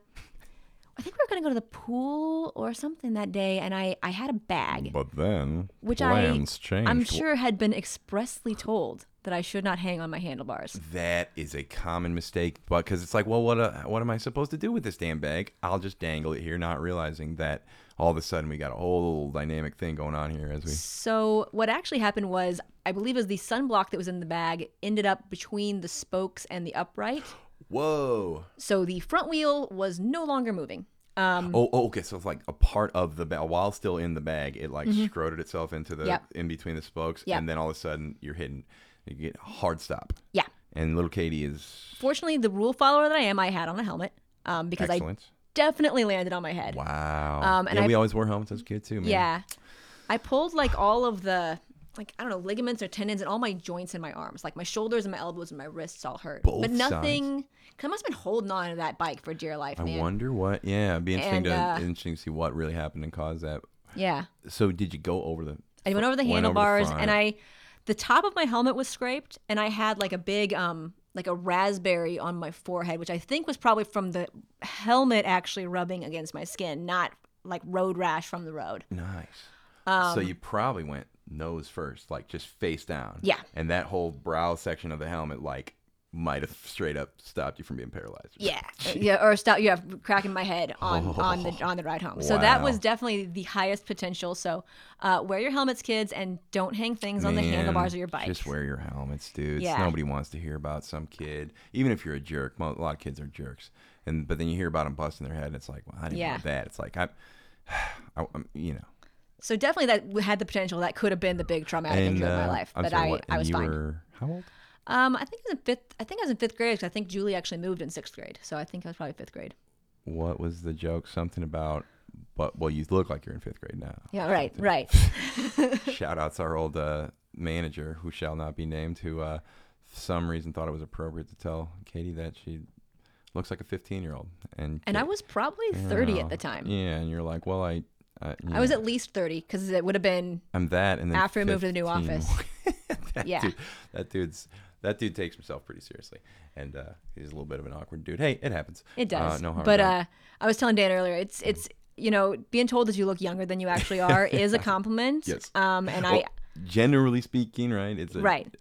I think we were gonna go to the pool or something that day, and I I had a bag, But then which plans I changed. I'm sure had been expressly told that I should not hang on my handlebars. That is a common mistake, but because it's like, well, what uh, what am I supposed to do with this damn bag? I'll just dangle it here, not realizing that all of a sudden we got a whole dynamic thing going on here as we. So what actually happened was, I believe, it was the sunblock that was in the bag ended up between the spokes and the upright, Whoa! so the front wheel was no longer moving. Um, Oh, oh, okay. So it's like a part of the bag, while still in the bag, it like scroted itself into the Mm-hmm. Yep. in between the spokes, Yep. and then all of a sudden you're hitting, you get a hard stop, yeah. and little Katie is Fortunately, the rule follower that I am, I had on a helmet um, because I excellent. Definitely landed on my head. wow. Um, and yeah, I- we always wore helmets as kids too, man. Yeah. I pulled like all of the like I don't know ligaments or tendons and all my joints in my arms, like my shoulders and my elbows and my wrists all hurt. Both but nothing. Cause I must have been holding on to that bike for dear life, I man. wonder what. Yeah, it'd be interesting And, to uh, interesting to see what really happened and caused that. Yeah, So did you go over the? I went over the went over the handlebars and I, the top of my helmet was scraped, and I had like a big um like a raspberry on my forehead, which I think was probably from the helmet actually rubbing against my skin, not like road rash from the road. Nice. so you probably went nose first, like just face down. Um, Yeah. And that whole brow section of the helmet, like, might have straight up stopped you from being paralyzed. Yeah, yeah, or stop. Yeah, cracking my head on on the on the ride home. So that was definitely the highest potential. So uh, wear your helmets, kids, and don't hang things on the handlebars of your bike. Just wear your helmets, dudes. Yeah. Nobody wants to hear about some kid, even if you're a jerk. A lot of kids are jerks, and but then you hear about them busting their head, and it's like, well, I didn't Yeah. know that. It's like I, I, I'm- you know. So definitely that had the potential. That could have been the big traumatic And injury of my uh, life, I'm but sorry, I what, I was fine. Were, how old? Um, I think I was in fifth. I think I was in fifth grade because I think Julie actually moved in sixth grade. So I think I was probably fifth grade. What was the joke? Something about, but well, you look like you're in fifth grade now. Yeah, right, right. Shout outs our old uh, manager, who shall not be named, who uh, for some reason thought it was appropriate to tell Katie that she looks like a 15 year old. And And I was probably you thirty know, at the time. Yeah, and you're like, well, I. I, I was at least thirty because it would have been I'm that, and then after we moved to the new office. that Yeah. dude, that dude's that dude takes himself pretty seriously, and uh, he's a little bit of an awkward dude. Hey, it happens. It does. Uh, no harm but uh, I was telling Dan earlier, it's it's you know being told that you look younger than you actually are is a compliment. Yes. Um, and Well, I generally speaking, right? It's a, right.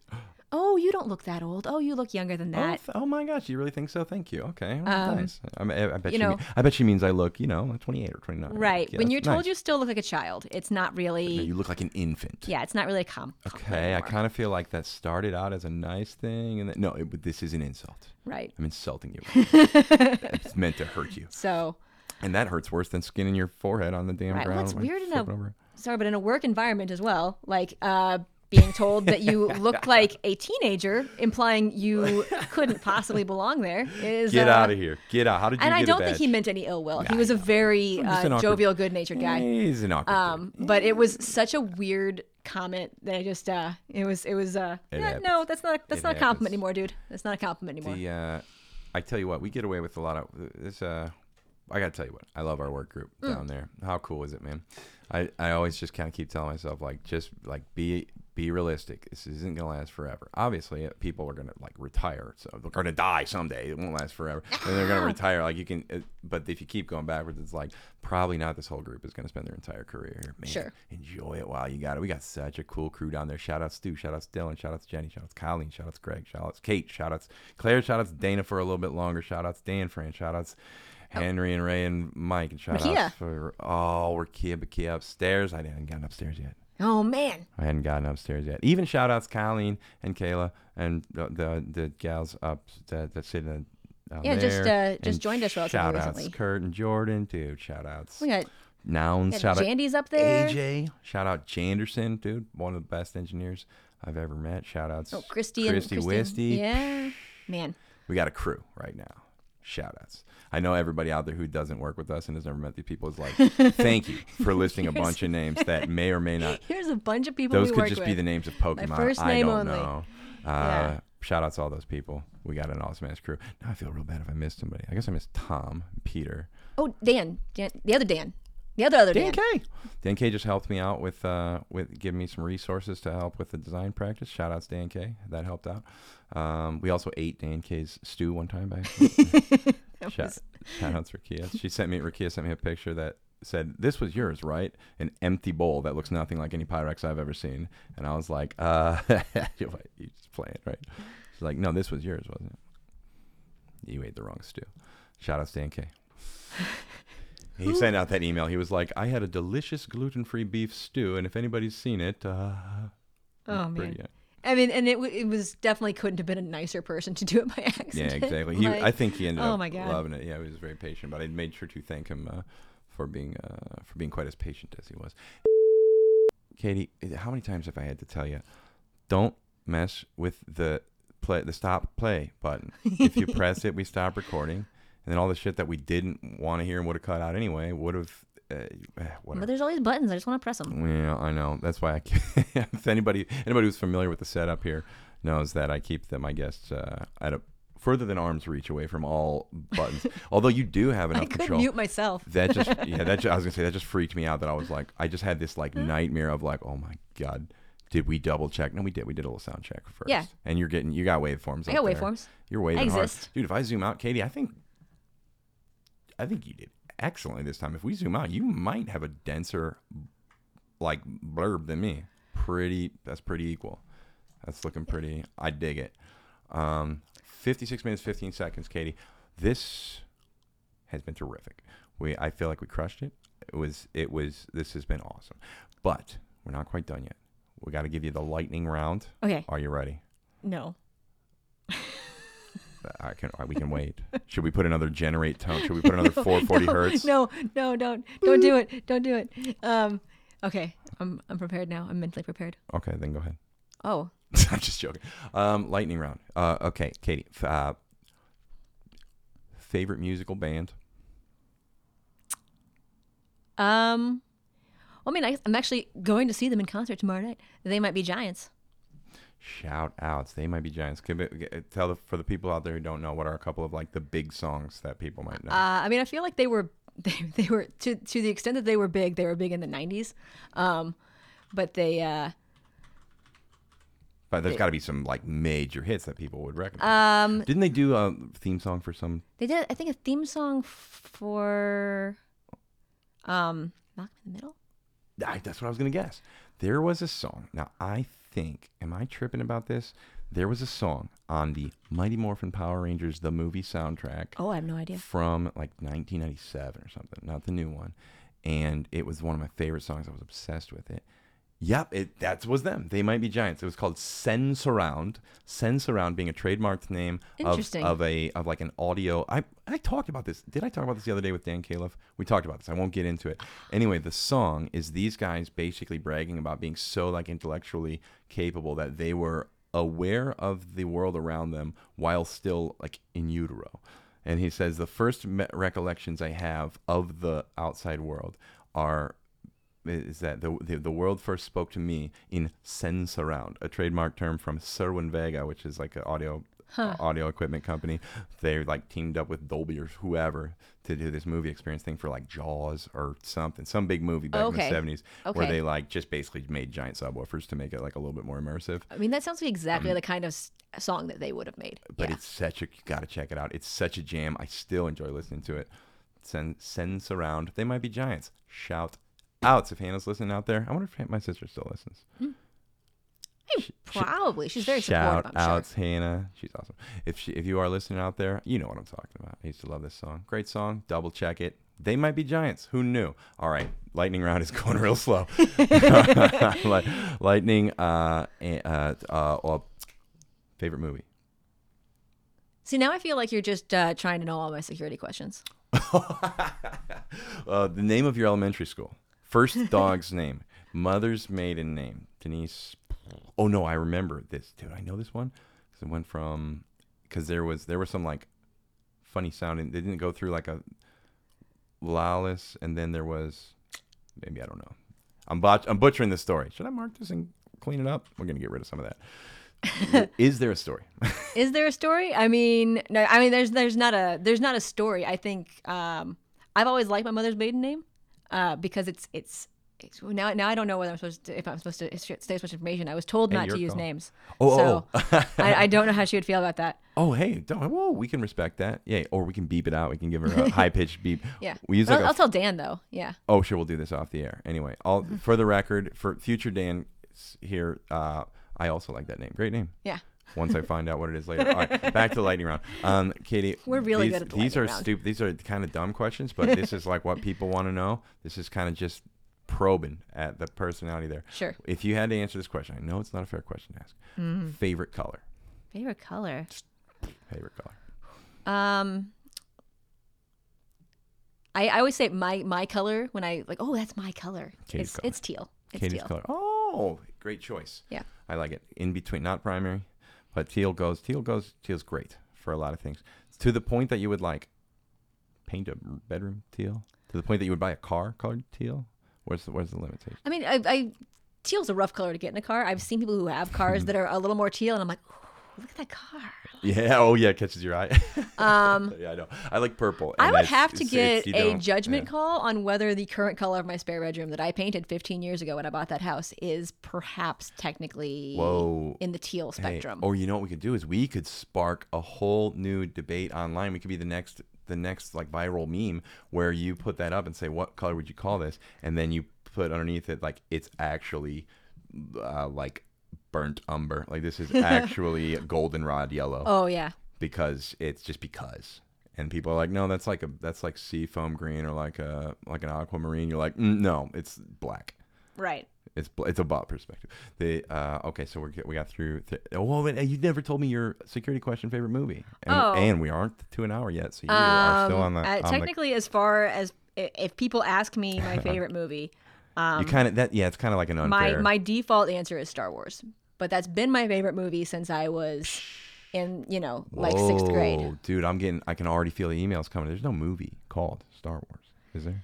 Oh, you don't look that old. Oh, you look younger than Oh, that. th- oh my gosh, you really think so? Thank you. Okay, well, Um, nice. I, I, I bet you know- mean- I bet she means I look, you know, 28 or 29. right. Yeah, when you're told nice. you still look like a child, it's not really. No, you look like an infant. yeah, it's not really a com. Okay, I kind of feel like that started out as a nice thing, and then, no, it, this is an insult. Right. I'm insulting you. it's meant to hurt you, So, and that hurts worse than skinning your forehead on the damn Right, ground. it's weird in a- sorry, but in a work environment as well, like uh, being told that you look like a teenager, implying you couldn't possibly belong there, is. Get uh, out of here. Get out. How did you And I don't think he meant any ill will. he was a very uh, awkward- jovial, good-natured guy. He's an awkward. Um, but it was such a weird comment that I just uh, it was it was uh, It yeah, no, that's not that's It not a compliment anymore, dude. That's not a compliment anymore. The uh, I tell you what, we get away with a lot of this. Uh, I gotta tell you what, I love our work group Mm. down there. How cool is it, man? I, I always just kind of keep telling myself like, just like be be realistic. This isn't gonna last forever. Obviously, uh, people are gonna like retire, so they're gonna die someday. It won't last forever, and they're gonna retire. Like you can, uh, but if you keep going backwards, it's like probably not. This whole group is gonna spend their entire career here. Man, Sure. enjoy it while you got it. We got such a cool crew down there. Shout outs Stu, shout outs Dylan, shout outs Jenny, shout outs Colleen, shout outs Greg, shout outs Kate, shout outs Claire, shout outs Dana for a little bit longer, shout outs Dan Fran, shout outs Henry and Ray and Mike, and shout Rakia. outs for oh, we're Kia Bakia upstairs. I hadn't gotten upstairs yet. Oh man, I hadn't gotten upstairs yet. Even shout outs Colleen and Kayla and the the, the gals up that, that sit in down Yeah, just, uh, just And joined us relatively Shout outs recently. Kurt and Jordan, dude. Shout outs. we got, Nouns. Shout out up there. AJ. Shout out Janderson, dude. One of the best engineers I've ever met. Shout outs Oh, Christy Christy and Wisty. Yeah, man. We got a crew right now. Shout outs. I know everybody out there who doesn't work with us and has never met these people is like, thank you for listing a bunch of names that may or may not. Here's a bunch of people Those could just with. be the names of Pokemon. My first I name don't only. know. Uh, Yeah. Shout outs to all those people. We got an awesome ass crew. Now I feel real bad if I missed somebody. I guess I missed Tom, Peter, oh, Dan, Dan, the other Dan, the other other Dan. Dan K. Dan K just helped me out with uh with giving me some resources to help with the design practice. Shout outs Dan K. That helped out. Um, we also ate Dan K's stew one time by shout, was- shout outs Rakia. She sent me Rakia sent me a picture that said this was yours, right? An empty bowl that looks nothing like any Pyrex I've ever seen. And I was like, uh, you just playing, right? She's like, no, this was yours, wasn't it? You ate the wrong stew. Shout out Dan K. He sent out that email. He was like, I had a delicious gluten free beef stew, and if anybody's seen it, uh, Oh man. pretty- I mean, and it w- it was definitely couldn't have been a nicer person to do it by accident. yeah, exactly. He, Like, I think he ended oh up my God. loving it. Yeah, he was very patient, but I made sure to thank him uh, for being uh, for being quite as patient as he was. Katie, how many times have I had to tell you, don't mess with the play the stop play button. if you press it, we stop recording, and then all the shit that we didn't want to hear and would have cut out anyway would have. Uh, eh, whatever. but there's all these buttons. I just want to press them. Yeah, I know. That's why I. Can't, if anybody anybody who's familiar with the setup here knows that I keep the, my guests uh, at a further than arm's reach away from all buttons. Although you do have enough I could control. mute myself. That just yeah, that ju- I was gonna say that just freaked me out. That I was like, I just had this like nightmare of like, oh my god, did we double check? No, we did. We did a little sound check first. Yeah. And you're getting you got waveforms. I got there. waveforms. You're waving hard, exist. dude. If I zoom out, Katie, I think, I think you did excellently this time. If we zoom out, you might have a denser, like blurb than me. Pretty. That's pretty equal. That's looking pretty. I dig it. Um, 56 minutes 15 seconds, Katie. This has been terrific. We I feel like we crushed it. It was it was this has been awesome. But we're not quite done yet. We got to give you the lightning round. Okay. Are you ready? No. I can we can wait. Should we put another generate tone? Should we put another 440 no, hertz? No, no, don't, don't do it, don't do it. Um, okay, I'm, I'm prepared now. I'm mentally prepared. Okay, then go ahead. Oh, I'm just joking. Um, lightning round. Uh, okay, Katie. Uh, favorite musical band? um, well, I mean, I, I'm actually going to see them in concert tomorrow night. They might be giants. Shout outs. They might be giants. Could be, tell the, for the people out there who don't know what are a couple of like the big songs that people might know. Uh, I mean, I feel like they were, they, they were to to the extent that they were big. They were big in the '90s, um, but they, uh, but there's got to be some like major hits that people would recognize. um, Didn't they do a theme song for some? they did. I think a theme song for, um, Knock in the Middle. I, that's what I was gonna guess. There was a song. Now I think, am I tripping about this? there was a song on the Mighty Morphin Power Rangers the movie soundtrack Oh, I have no idea. from like 1997 or something, not the new one. And it was one of my favorite songs. I was obsessed with it. Yep, it that was them. They might be giants. It was called Sensurround. Sen Surround being a trademarked name of, of a of like an audio. I I talked about this. Did I talk about this the other day with Dan Califf? We talked about this. I won't get into it. Anyway, the song is these guys basically bragging about being so like intellectually capable that they were aware of the world around them while still like in utero. And he says the first me- recollections I have of the outside world are is that the, the the world first spoke to me in Sensurround, a trademark term from Cerwin-Vega, which is like an audio uh, audio equipment company. They like teamed up with Dolby or whoever to do this movie experience thing for like Jaws or something, some big movie back Okay. in the seventies, where they like just basically made giant subwoofers to make it like a little bit more immersive. I mean, that sounds like exactly the kind of song that they would have made. Um, But yeah. it's such a you gotta check it out. It's such a jam. I still enjoy listening to it. Send send surround. They might be giants. Shout outs if Hannah's listening out there. I wonder if my sister still listens. Probably. She's very Shout supportive, I'm sure. outs, Hannah. She's awesome. If she, if you are listening out there, you know what I'm talking about. I used to love this song. Great song. Double check it. They might be giants. Who knew? All right, lightning round is going real slow. Lightning. Uh, eh, uh, uh, uh, favorite movie. See, now I feel like you're just uh, trying to know all my security questions. Uh, the name of your elementary school. First dog's name. Mother's maiden name. Denise. Oh no, I remember this, dude. I know this one because it went from because there was there was some like funny sounding. They didn't go through like a lawless, and then there was maybe I don't know. I'm botch- I'm butchering the story. Should I mark this and clean it up? We're gonna get rid of some of that. Is there a story? Is there a story? I mean, no. I mean, there's there's not a there's not a story. I think um, I've always liked my mother's maiden name uh, because it's it's. it's now, now I don't know whether I'm supposed to if I'm supposed to say much information. I was told Hey, not to use call. names, Oh, so oh. I, I don't know how she would feel about that. Oh, hey, don't. Whoa, we can respect that. Yeah, or we can beep it out. We can give her a high pitched beep. Yeah, We use like I'll, a I'll tell Dan though. Yeah, Oh, sure. We'll do this off the air. Anyway, all for the record, for future Dan here, uh, I also like that name. Great name. yeah. Once I find out what it is later. All right, back to the lightning round. Um, Katie, We're really these, good at the these are stupid. These are kind of dumb questions, but this is like what people want to know. This is kind of just probing at the personality there. Sure. If you had to answer this question, I know it's not a fair question to ask. Mm-hmm. Favorite color. Favorite color. Favorite color. Um, I, I always say my my color when I like. Oh, that's my color. Katie's it's color. it's teal. It's Katie's teal. color. Oh, great choice. Yeah. I like it. In between, not primary, but teal goes. Teal goes. Teal's great for a lot of things. To the point that you would like paint a bedroom teal. To the point that you would buy a car colored teal. Where's the Where's the limitation? I mean, I, I teal's a rough color to get in a car. I've seen people who have cars mm-hmm. that are a little more teal, and I'm like, "Ooh, look at that car. Yeah. Oh yeah. It catches your eye. Um. yeah, I know. I like purple. I would have to get a judgment yeah. call on whether the current color of my spare bedroom that I painted 15 years ago when I bought that house is perhaps technically Whoa. in the teal Hey, spectrum. or you know what we could do is we could spark a whole new debate online. We could be the next the next like viral meme where you put that up and say what color would you call this, and then you put underneath it like it's actually uh, like burnt umber. Like this is actually goldenrod yellow oh yeah, because it's just because. And people are like, no, that's like a that's like sea foam green or like a like an aquamarine. You're like, mm, no, it's black. right. It's it's a bot perspective. The uh, okay, so we we got through. Th- oh, wait, you never told me your security question favorite movie, and, Oh. and we aren't to an hour yet, so you are still on the. Uh, on the technically, as far as if people ask me my favorite movie, um, you kind of that yeah, it's kind of like an unfair. my my default answer is Star Wars. But that's been my favorite movie since I was in you know like sixth grade. Whoa, dude. I'm getting. I can already feel the emails coming. There's no movie called Star Wars, is there?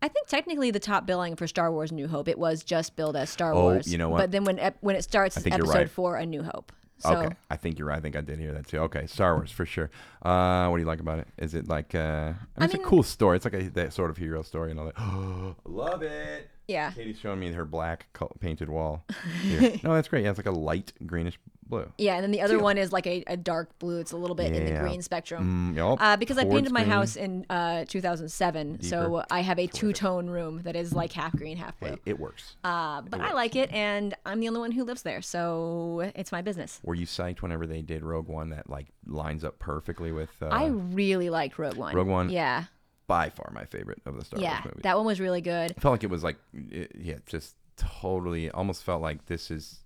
I think technically the top billing for Star Wars: New Hope it was just billed as Star Oh, Wars. you know what? But then when when it starts episode right. four, A New Hope. So okay, I think you're right. I think I did hear that too. Okay, Star Wars for sure. Uh, what do you like about it? Is it like? Uh, I mean, it's mean- a cool story. It's like a that sort of hero story and all that. Love it. Yeah, Katie's showing me her black col- painted wall. Here. no, that's great. Yeah, it's like a light greenish blue. Yeah, and then the other Teal. one is like a, a dark blue. It's a little bit in the Yeah. green spectrum. Mm, yup. Uh, because I Towards painted my green. house in uh, 2007, so Deeper. I have a two-tone room that is like half green, half blue. Hey, it works. Uh, but I like it, and I'm the only one who lives there, so it's my business. Were you psyched whenever they did Rogue One that like lines up perfectly with uh, I really liked Rogue One. Rogue One? Yeah, by far my favorite of the Star yeah, Wars movies. that one was really good. I felt like it was like it, yeah, just totally almost felt like this is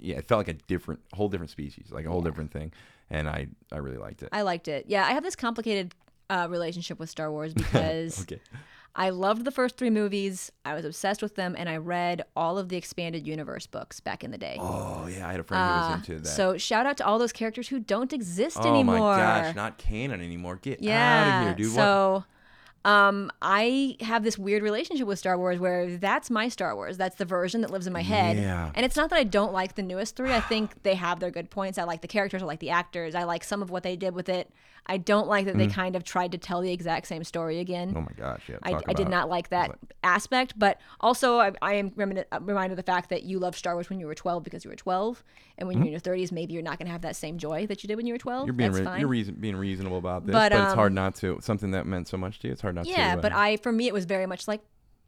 yeah, it felt like a different whole different species, like a whole different thing. And I I really liked it. I liked it. Yeah, I have this complicated uh, relationship with Star Wars because okay. I loved the first three movies. I was obsessed with them, and I read all of the expanded universe books back in the day. Oh yeah, I had a friend who Uh, was into that. So shout out to all those characters who don't exist oh anymore. Oh my gosh, not canon anymore. Get yeah. out of here, dude. What? So, um, I have this weird relationship with Star Wars where that's my Star Wars. That's the version that lives in my head. Yeah. And it's not that I don't like the newest three. I think they have their good points. I like the characters. I like the actors. I like some of what they did with it. I don't like that they kind of tried to tell the exact same story again. Oh my gosh, yeah. I, I did not like that aspect, but also I, I am reminded, uh, reminded of the fact that you loved Star Wars when you were 12 because you were 12, and when you're in your 30s, maybe you're not going to have that same joy that you did when you were 12. Mm-hmm. You're being That's re- fine. you're reason- being reasonable about this, But, but, it's hard um, not to. Something that meant so much to you, it's hard not to. yeah, uh, but I for me it was very much like,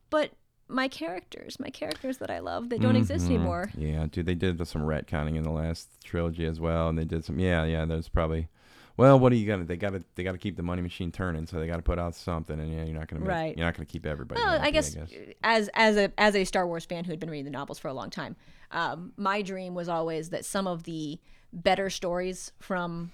but my characters, my characters that I love, they don't exist Mhm. anymore. Yeah, dude, they did some retconning in the last trilogy as well, and they did some. Yeah, yeah. There's probably. Well, what are you gonna? They got to they got to keep the money machine turning, so they got to put out something, and yeah, you're not gonna make, Right. You're not gonna keep everybody. Well, happy, I guess, as as a as a Star Wars fan who had been reading the novels for a long time, um, my dream was always that some of the better stories from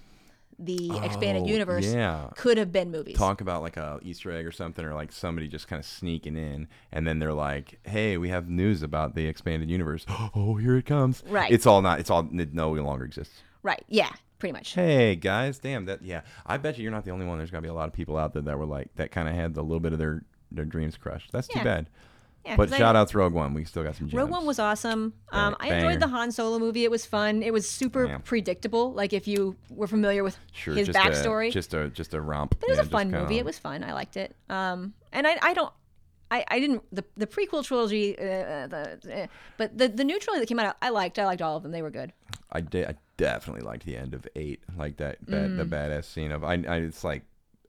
the expanded Oh, universe yeah. could have been movies. Talk about like a Easter egg or something, or like somebody just kind of sneaking in, and then they're like, "Hey, we have news about the expanded universe." Oh, here it comes! Right. It's all not. It's all it no longer exists. Right? Yeah, pretty much. Hey guys, damn that. Yeah, I bet you you're not the only one. There's gonna be a lot of people out there that were like that, kind of had a little bit of their their dreams crushed. That's too bad. Yeah, But I- shout outs Rogue One. We still got some gems. Rogue One was awesome. Um, I enjoyed the. Han Solo movie. It was fun. It was super Yeah. predictable. Like if you were familiar with sure his just backstory, A, just a just a romp. but it was Yeah, a fun movie. It was fun. I liked it. Um, and I, I don't. I, I didn't the, the prequel trilogy, uh, uh, the, uh, but the the new trilogy that came out, I liked. I liked all of them. They were good. I did. I definitely liked the end of eight. Like that. that Mm. The badass scene of. I. I. It's like.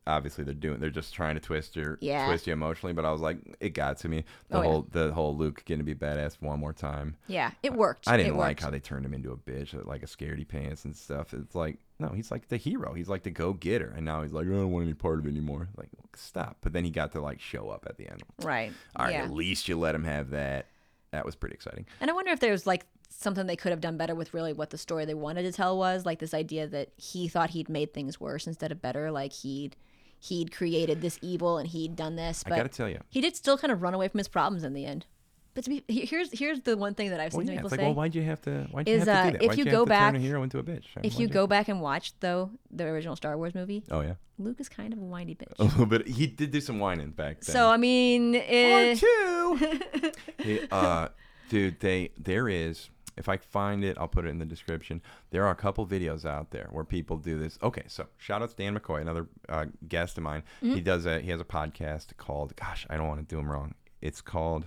Obviously, they're doing. They're just trying to twist your Yeah. twist you emotionally. But I was like, it got to me. The Oh, yeah. whole the whole Luke getting to be badass one more time. Yeah, it worked. I didn't it like worked. how they turned him into a bitch, like a scaredy pants and stuff. It's like, no, he's like the hero. He's like the go getter, and now he's like, I don't want any part of it anymore. Like, stop. But then he got to like show up at the end. Right. All right, yeah. at least you let him have that. That was pretty exciting. And I wonder if there's like something they could have done better with really what the story they wanted to tell was, like this idea that he thought he'd made things worse instead of better, like he'd he'd created this evil and he'd done this, but I gotta tell you. he did still kind of run away from his problems in the end. But to be, here's here's the one thing that I've seen Well, yeah, people it's like, say. well, why'd you have to? Why'd you is, have to uh, do that? if Why'd you you go back- turn a hero into a bitch? I mean, if why'd you go back and watch though the original Star Wars movie, Oh yeah, Luke is kind of a whiny bitch. a little bit. He did do some whining back then. So I mean, eh, two. Uh, dude, they there is. If I find it, I'll put it in the description. There are a couple videos out there where people do this. Okay, so shout out to Dan McCoy, another uh, guest of mine. Mm-hmm. He does a he has a podcast called. Gosh, I don't want to do him wrong. It's called.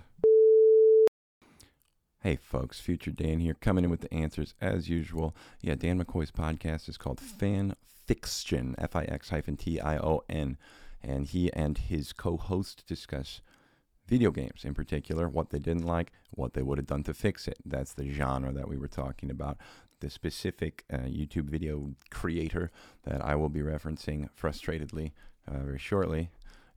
Hey folks, Future Dan here, coming in with the answers as usual. Yeah, Dan McCoy's podcast is called Fan Fix-tion, F I X hyphen T I O N, and he and his co-host discuss video games in particular, what they didn't like, what they would have done to fix it. That's the genre that we were talking about. The specific uh, YouTube video creator that I will be referencing frustratedly uh, very shortly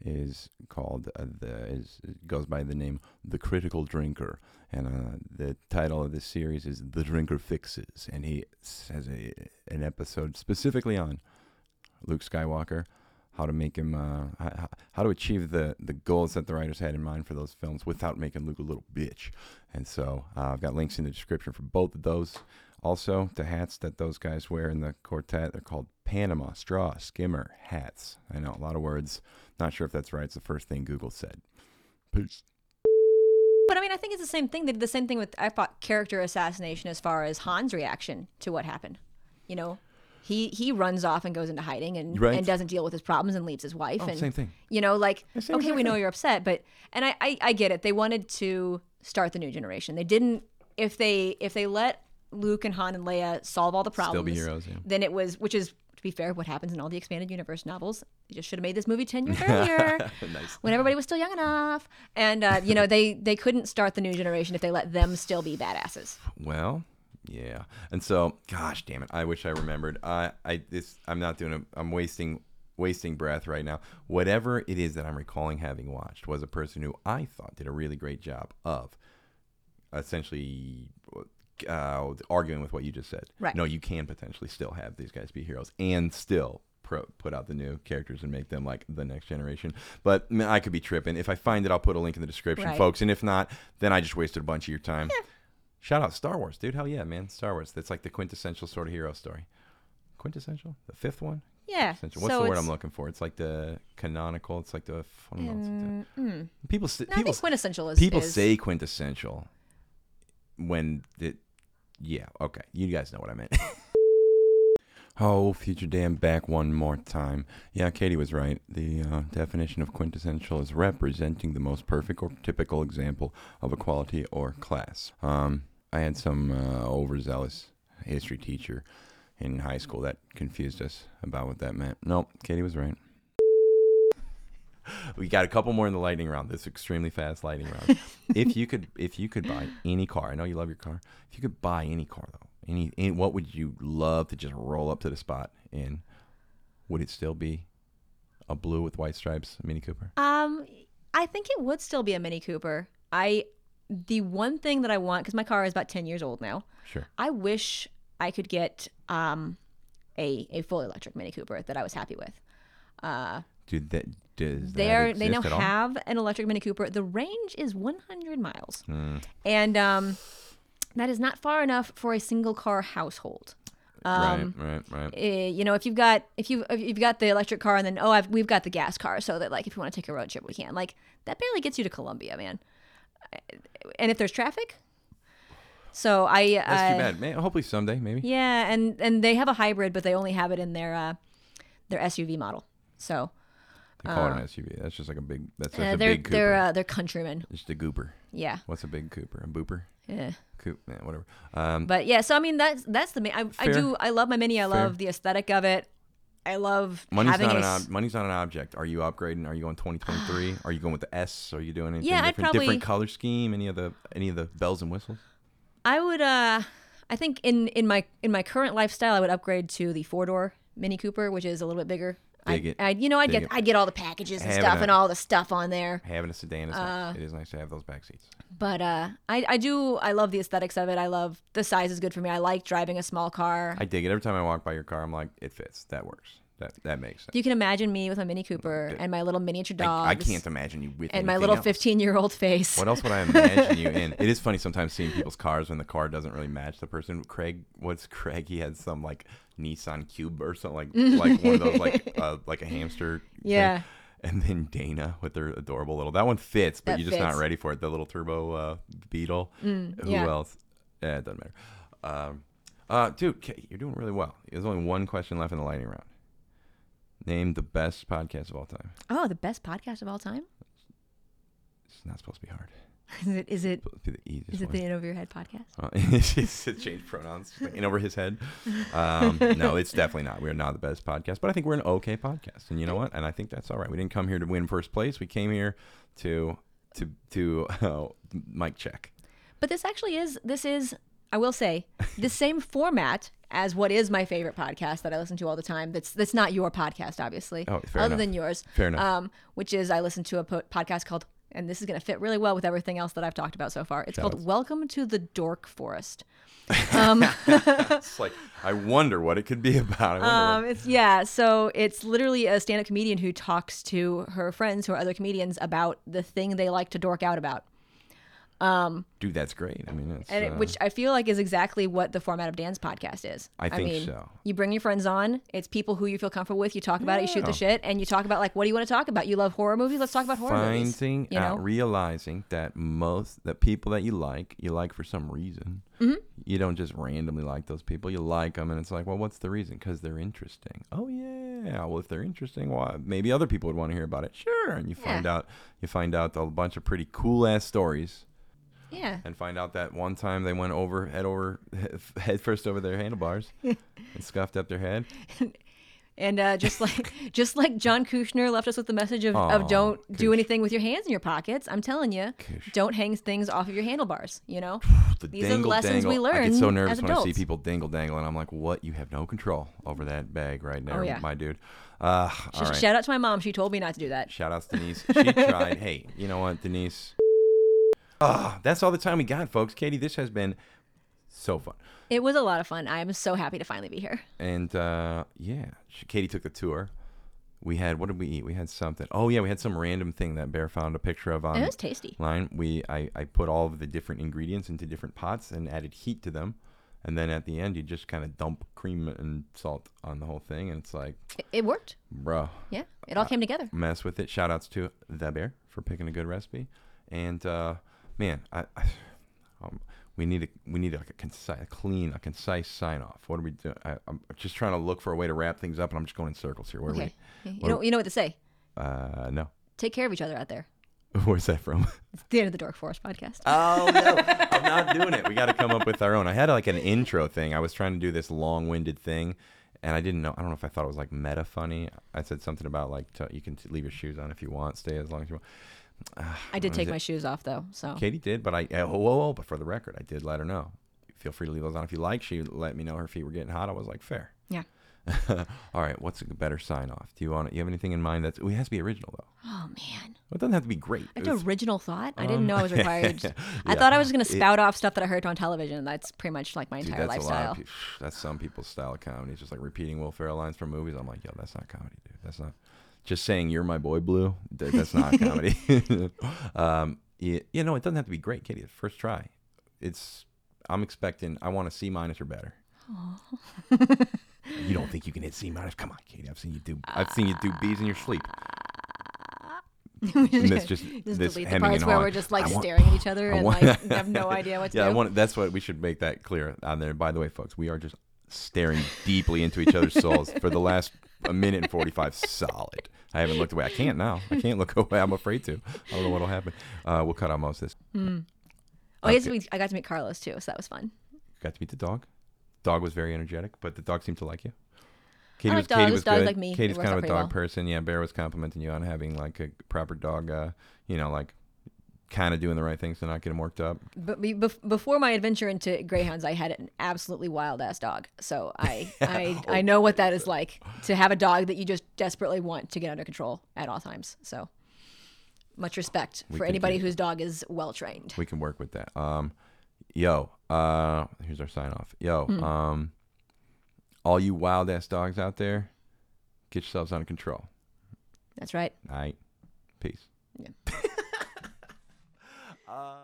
is called uh, the is goes by the name The Critical Drinker, and uh, the title of this series is The Drinker Fixes, and he has a an episode specifically on Luke Skywalker, how to make him, uh, how, to achieve the the goals that the writers had in mind for those films without making Luke a little bitch. And so uh, I've got links in the description for both of those. Also, the hats that those guys wear in the quartet, they're called Panama straw skimmer hats. I know a lot of words. Not sure if that's right. It's the first thing Google said. Peace. but I mean, I think it's the same thing. They did the same thing with I thought character assassination as far as Han's reaction to what happened. You know, he he runs off and goes into hiding and Right. and doesn't deal with his problems and leaves his wife. Oh, and same thing. You know, like same okay, we know you're upset, but and I, I I get it. They wanted to start the new generation. They didn't. If they if they let Luke and Han and Leia solve all the problems. Still be heroes, yeah. Then it was, which is to be fair, what happens in all the expanded universe novels. They just should have made this movie ten years earlier, nice. when everybody was still young enough. And uh, you know, they they couldn't start the new generation if they let them still be badasses. Well, yeah. And so, gosh damn it, I wish I remembered. I I this I'm not doing a I'm wasting wasting breath right now. Whatever it is that I'm recalling having watched was a person who I thought did a really great job of essentially uh, arguing with what you just said. Right. No, you can potentially still have these guys be heroes and still pro- put out the new characters and make them like the next generation. But I, mean, I could be tripping. If I find it, I'll put a link in the description, Right. folks. And if not, then I just wasted a bunch of your time. Shout out Star Wars, dude. Hell yeah, man. Star Wars. That's like the quintessential sort of hero story. Quintessential? The fifth one? Yeah. What's so the word I'm looking for? It's like the canonical. It's like the. I don't know. Mm, the- mm. people No, I people quintessential is people is- say quintessential when it. Yeah. Okay. You guys know what I meant. oh, future Dan back one more time. Yeah, Katie was right. The uh, definition of quintessential is representing the most perfect or typical example of a quality or class. Um, I had some uh, overzealous history teacher in high school that confused us about what that meant. Nope, Katie was right. We got a couple more in the lightning round. This extremely fast lightning round. if you could, if you could buy any car, I know you love your car. If you could buy any car though, any, any what would you love to just roll up to the spot in? Would it still be a blue with white stripes Mini Cooper? Um, I think it would still be a Mini Cooper. I the one thing that I want because my car is about ten years old now. Sure. I wish I could get um a a full electric Mini Cooper that I was happy with. Uh, Dude, that does they that are they now have an electric Mini Cooper. The range is 100 miles, Hmm. and um, that is not far enough for a single car household. Um, right, right, right. eh, you know, if you've got if you if you've got the electric car and then oh, I've, we've got the gas car, so that like if you want to take a road trip, we can. Like that barely gets you to Columbia, man. And if there's traffic, so I That's uh, too bad. Man, hopefully someday, maybe. Yeah, and and they have a hybrid, but they only have it in their uh, their SUV model. So They call it an SUV. That's just like a big. That's uh, a big Cooper. they're uh, they're Countryman. just a gooper. Yeah. What's a big Cooper? A booper? Yeah. Coop? Yeah, whatever. Um, But yeah, so I mean that's that's the main. I, I do I love my mini. I love the aesthetic of it. I love Money's having not an ob- money's not an object. Are you upgrading? Are you going 2023? Are you going with the S? Are you doing anything Yeah, I'd different? probably- different color scheme? Any of the any of the bells and whistles? I would uh I think in in my in my current lifestyle I would upgrade to the four door Mini Cooper, which is a little bit bigger. Dig I, it. I you know I'd Dig get it. I'd get all the packages and Having stuff a- and all the stuff on there. Having a sedan is nice. It is nice to have those back seats. But uh I I do I love the aesthetics of it. I love the size is good for me. I like driving a small car. I dig it. Every time I walk by your car, I'm like, it fits. That works. That that makes sense. you can imagine me with my Mini Cooper and my little miniature dogs. I, I can't imagine you with and my anything little else. 15 year old face. What else would I imagine you in? It is funny sometimes seeing people's cars when the car doesn't really match the person. Craig, what's Craig? He had some like Nissan Cube or something like like one of those like uh, like a hamster. thing. Yeah. And then Dana with their adorable little that one fits, but That you're just not ready for it. The little turbo uh, Beetle. Who yeah. else? Yeah, it doesn't matter. Um, uh, dude, Kay, you're doing really well. There's only one question left in the lightning round. Name the best podcast of all time. Oh, the best podcast of all time? It's not supposed to be hard. Is it is it It's supposed to be the is it the In Over Your Head podcast? Uh, it's to change pronouns like, in over his head. Um, no, it's definitely not. We're not the best podcast, but I think we're an okay podcast, and you know what? And I think that's all right. We didn't come here to win first place. We came here to to to uh, mic check. But this actually is this is I will say the same format as what is my favorite podcast that I listen to all the time. That's that's not your podcast, obviously, Oh, fair other enough. than yours. Fair enough. Um, which is I listen to a po- podcast called, and this is going to fit really well with everything else that I've talked about so far. It's called Shout-outs. Welcome to the Dork Forest. It's like I wonder what it could be about. Um, what- it's yeah. So it's literally a stand-up comedian who talks to her friends who are other comedians about the thing they like to dork out about. Dude, that's great. I mean, it's, and it, uh, which I feel like is exactly what the format of Dan's podcast is. I think mean, so. You bring your friends on. It's people who you feel comfortable with. You talk about it. You shoot Yeah. the shit, and you talk about like, what do you want to talk about? You love horror movies. Let's talk about horror movies. finding You know, out, realizing that most that people that you like, you like for some reason. Mm-hmm. You don't just randomly like those people. You like them, and it's like, well, what's the reason? Because they're interesting. Oh yeah. Well, if they're interesting, why? Maybe other people would want to hear about it. Sure. And you find out, you find out a bunch of pretty cool ass stories. Yeah. and find out that one time they went over head over head first over their handlebars and scuffed up their head. And uh, just like just like John Kushner left us with the message of, Aw, of don't do anything with your hands in your pockets. I'm telling you, Kush. don't hang things off of your handlebars. You know, The These are dangle, lessons we dangle. I get so nervous when I see people dangle dangle, and I'm like, "What? You have no control over that bag right there, Oh, yeah. my dude." Uh, Sh- all right. shout out to my mom. She told me not to do that. Shout outs Denise. She tried. hey, you know what, Denise? Ah, that's all the time we got, folks. Katie, this has been so fun. It was a lot of fun. I am so happy to finally be here. And uh, yeah, she, Katie took the tour. We had what did we eat? We had something. Oh yeah, we had some random thing that Bear found a picture of on. it was tasty. Line. We I, I put all of the different ingredients into different pots and added heat to them. And then at the end, you just kind of dump cream and salt on the whole thing, and it's like, It, it worked. bro, Yeah, it Uh, all came together. mess with it. Shout outs to the bear for picking a good recipe. And uh, man, I, I um, we need a we need like a concise, a clean, a concise sign off. What are we doing? I, I'm just trying to look for a way to wrap things up, and I'm just going in circles here. Where Okay. You what- know, you know what to say. Uh, no. Take care of each other out there. Where's that from? It's the end of the Dork Forest podcast. Oh no, I'm not doing it. We got to come up with our own. I had like an intro thing. I was trying to do this long-winded thing, and I didn't know. I don't know if I thought it was like meta funny. I said something about like t- you can t- leave your shoes on if you want, stay as long as you want. I did take it- my shoes off though, so Katie did, but I oh, whoa, whoa, whoa, but for the record, I did let her know. Feel free to leave those on if you like. She let me know her feet were getting hot. I was like, fair. yeah. All right, what's a better sign off? Do you want? You have anything in mind that's? It has to be original though. Oh man, It doesn't have to be great. It's- had original thought. I didn't Um, know I was required. to- I thought I was going to It- spout off stuff that I heard on television. That's pretty much like my Dude, entire that's a lot lifestyle. of. That's some people's style of comedy. It's just like repeating Will Ferrell lines from movies. I'm like, yo, that's not comedy, dude. That's not. Just saying you're my boy, Blue. th- That's not comedy. um, you, you know, it doesn't have to be great, Katie. First try. It's. I'm expecting. I want a C minus or better. you don't think you can hit C minus? Come on, Katie. I've seen you do. I've seen you do B's in your sleep. And this just, Just this delete the parts where we're just like I want- staring at each other and want- like have no idea what to yeah, I do. want. That's what we should make that clear on there. By the way, folks, we are just staring deeply into each other's souls for the last a minute and forty-five solid. I haven't looked away. I can't now. I can't look away. I'm afraid to. I don't know what'll happen. Uh, we'll cut out most of this. oh, yes, okay. we, I got to meet Carlos too, so that was fun. Got to meet the dog. Dog was very energetic, but the dog seemed to like you. Katie like was Katie was Dogs good. like me. Katie's kind of a dog well. person. Yeah, Bear was complimenting you on having like a proper dog. Uh, you know, like kind of doing the right things to not get him worked up. But be, bef- before my adventure into greyhounds, I had an absolutely wild ass dog. So I I, I know what that is like to have a dog that you just desperately want to get under control at all times. So much respect We for anybody whose dog is well trained. we can work with that. Um, yo, uh, here's our sign off. Yo, Hmm. um, all you wild ass dogs out there, get yourselves under control. That's right. All right, peace. Yeah. uh,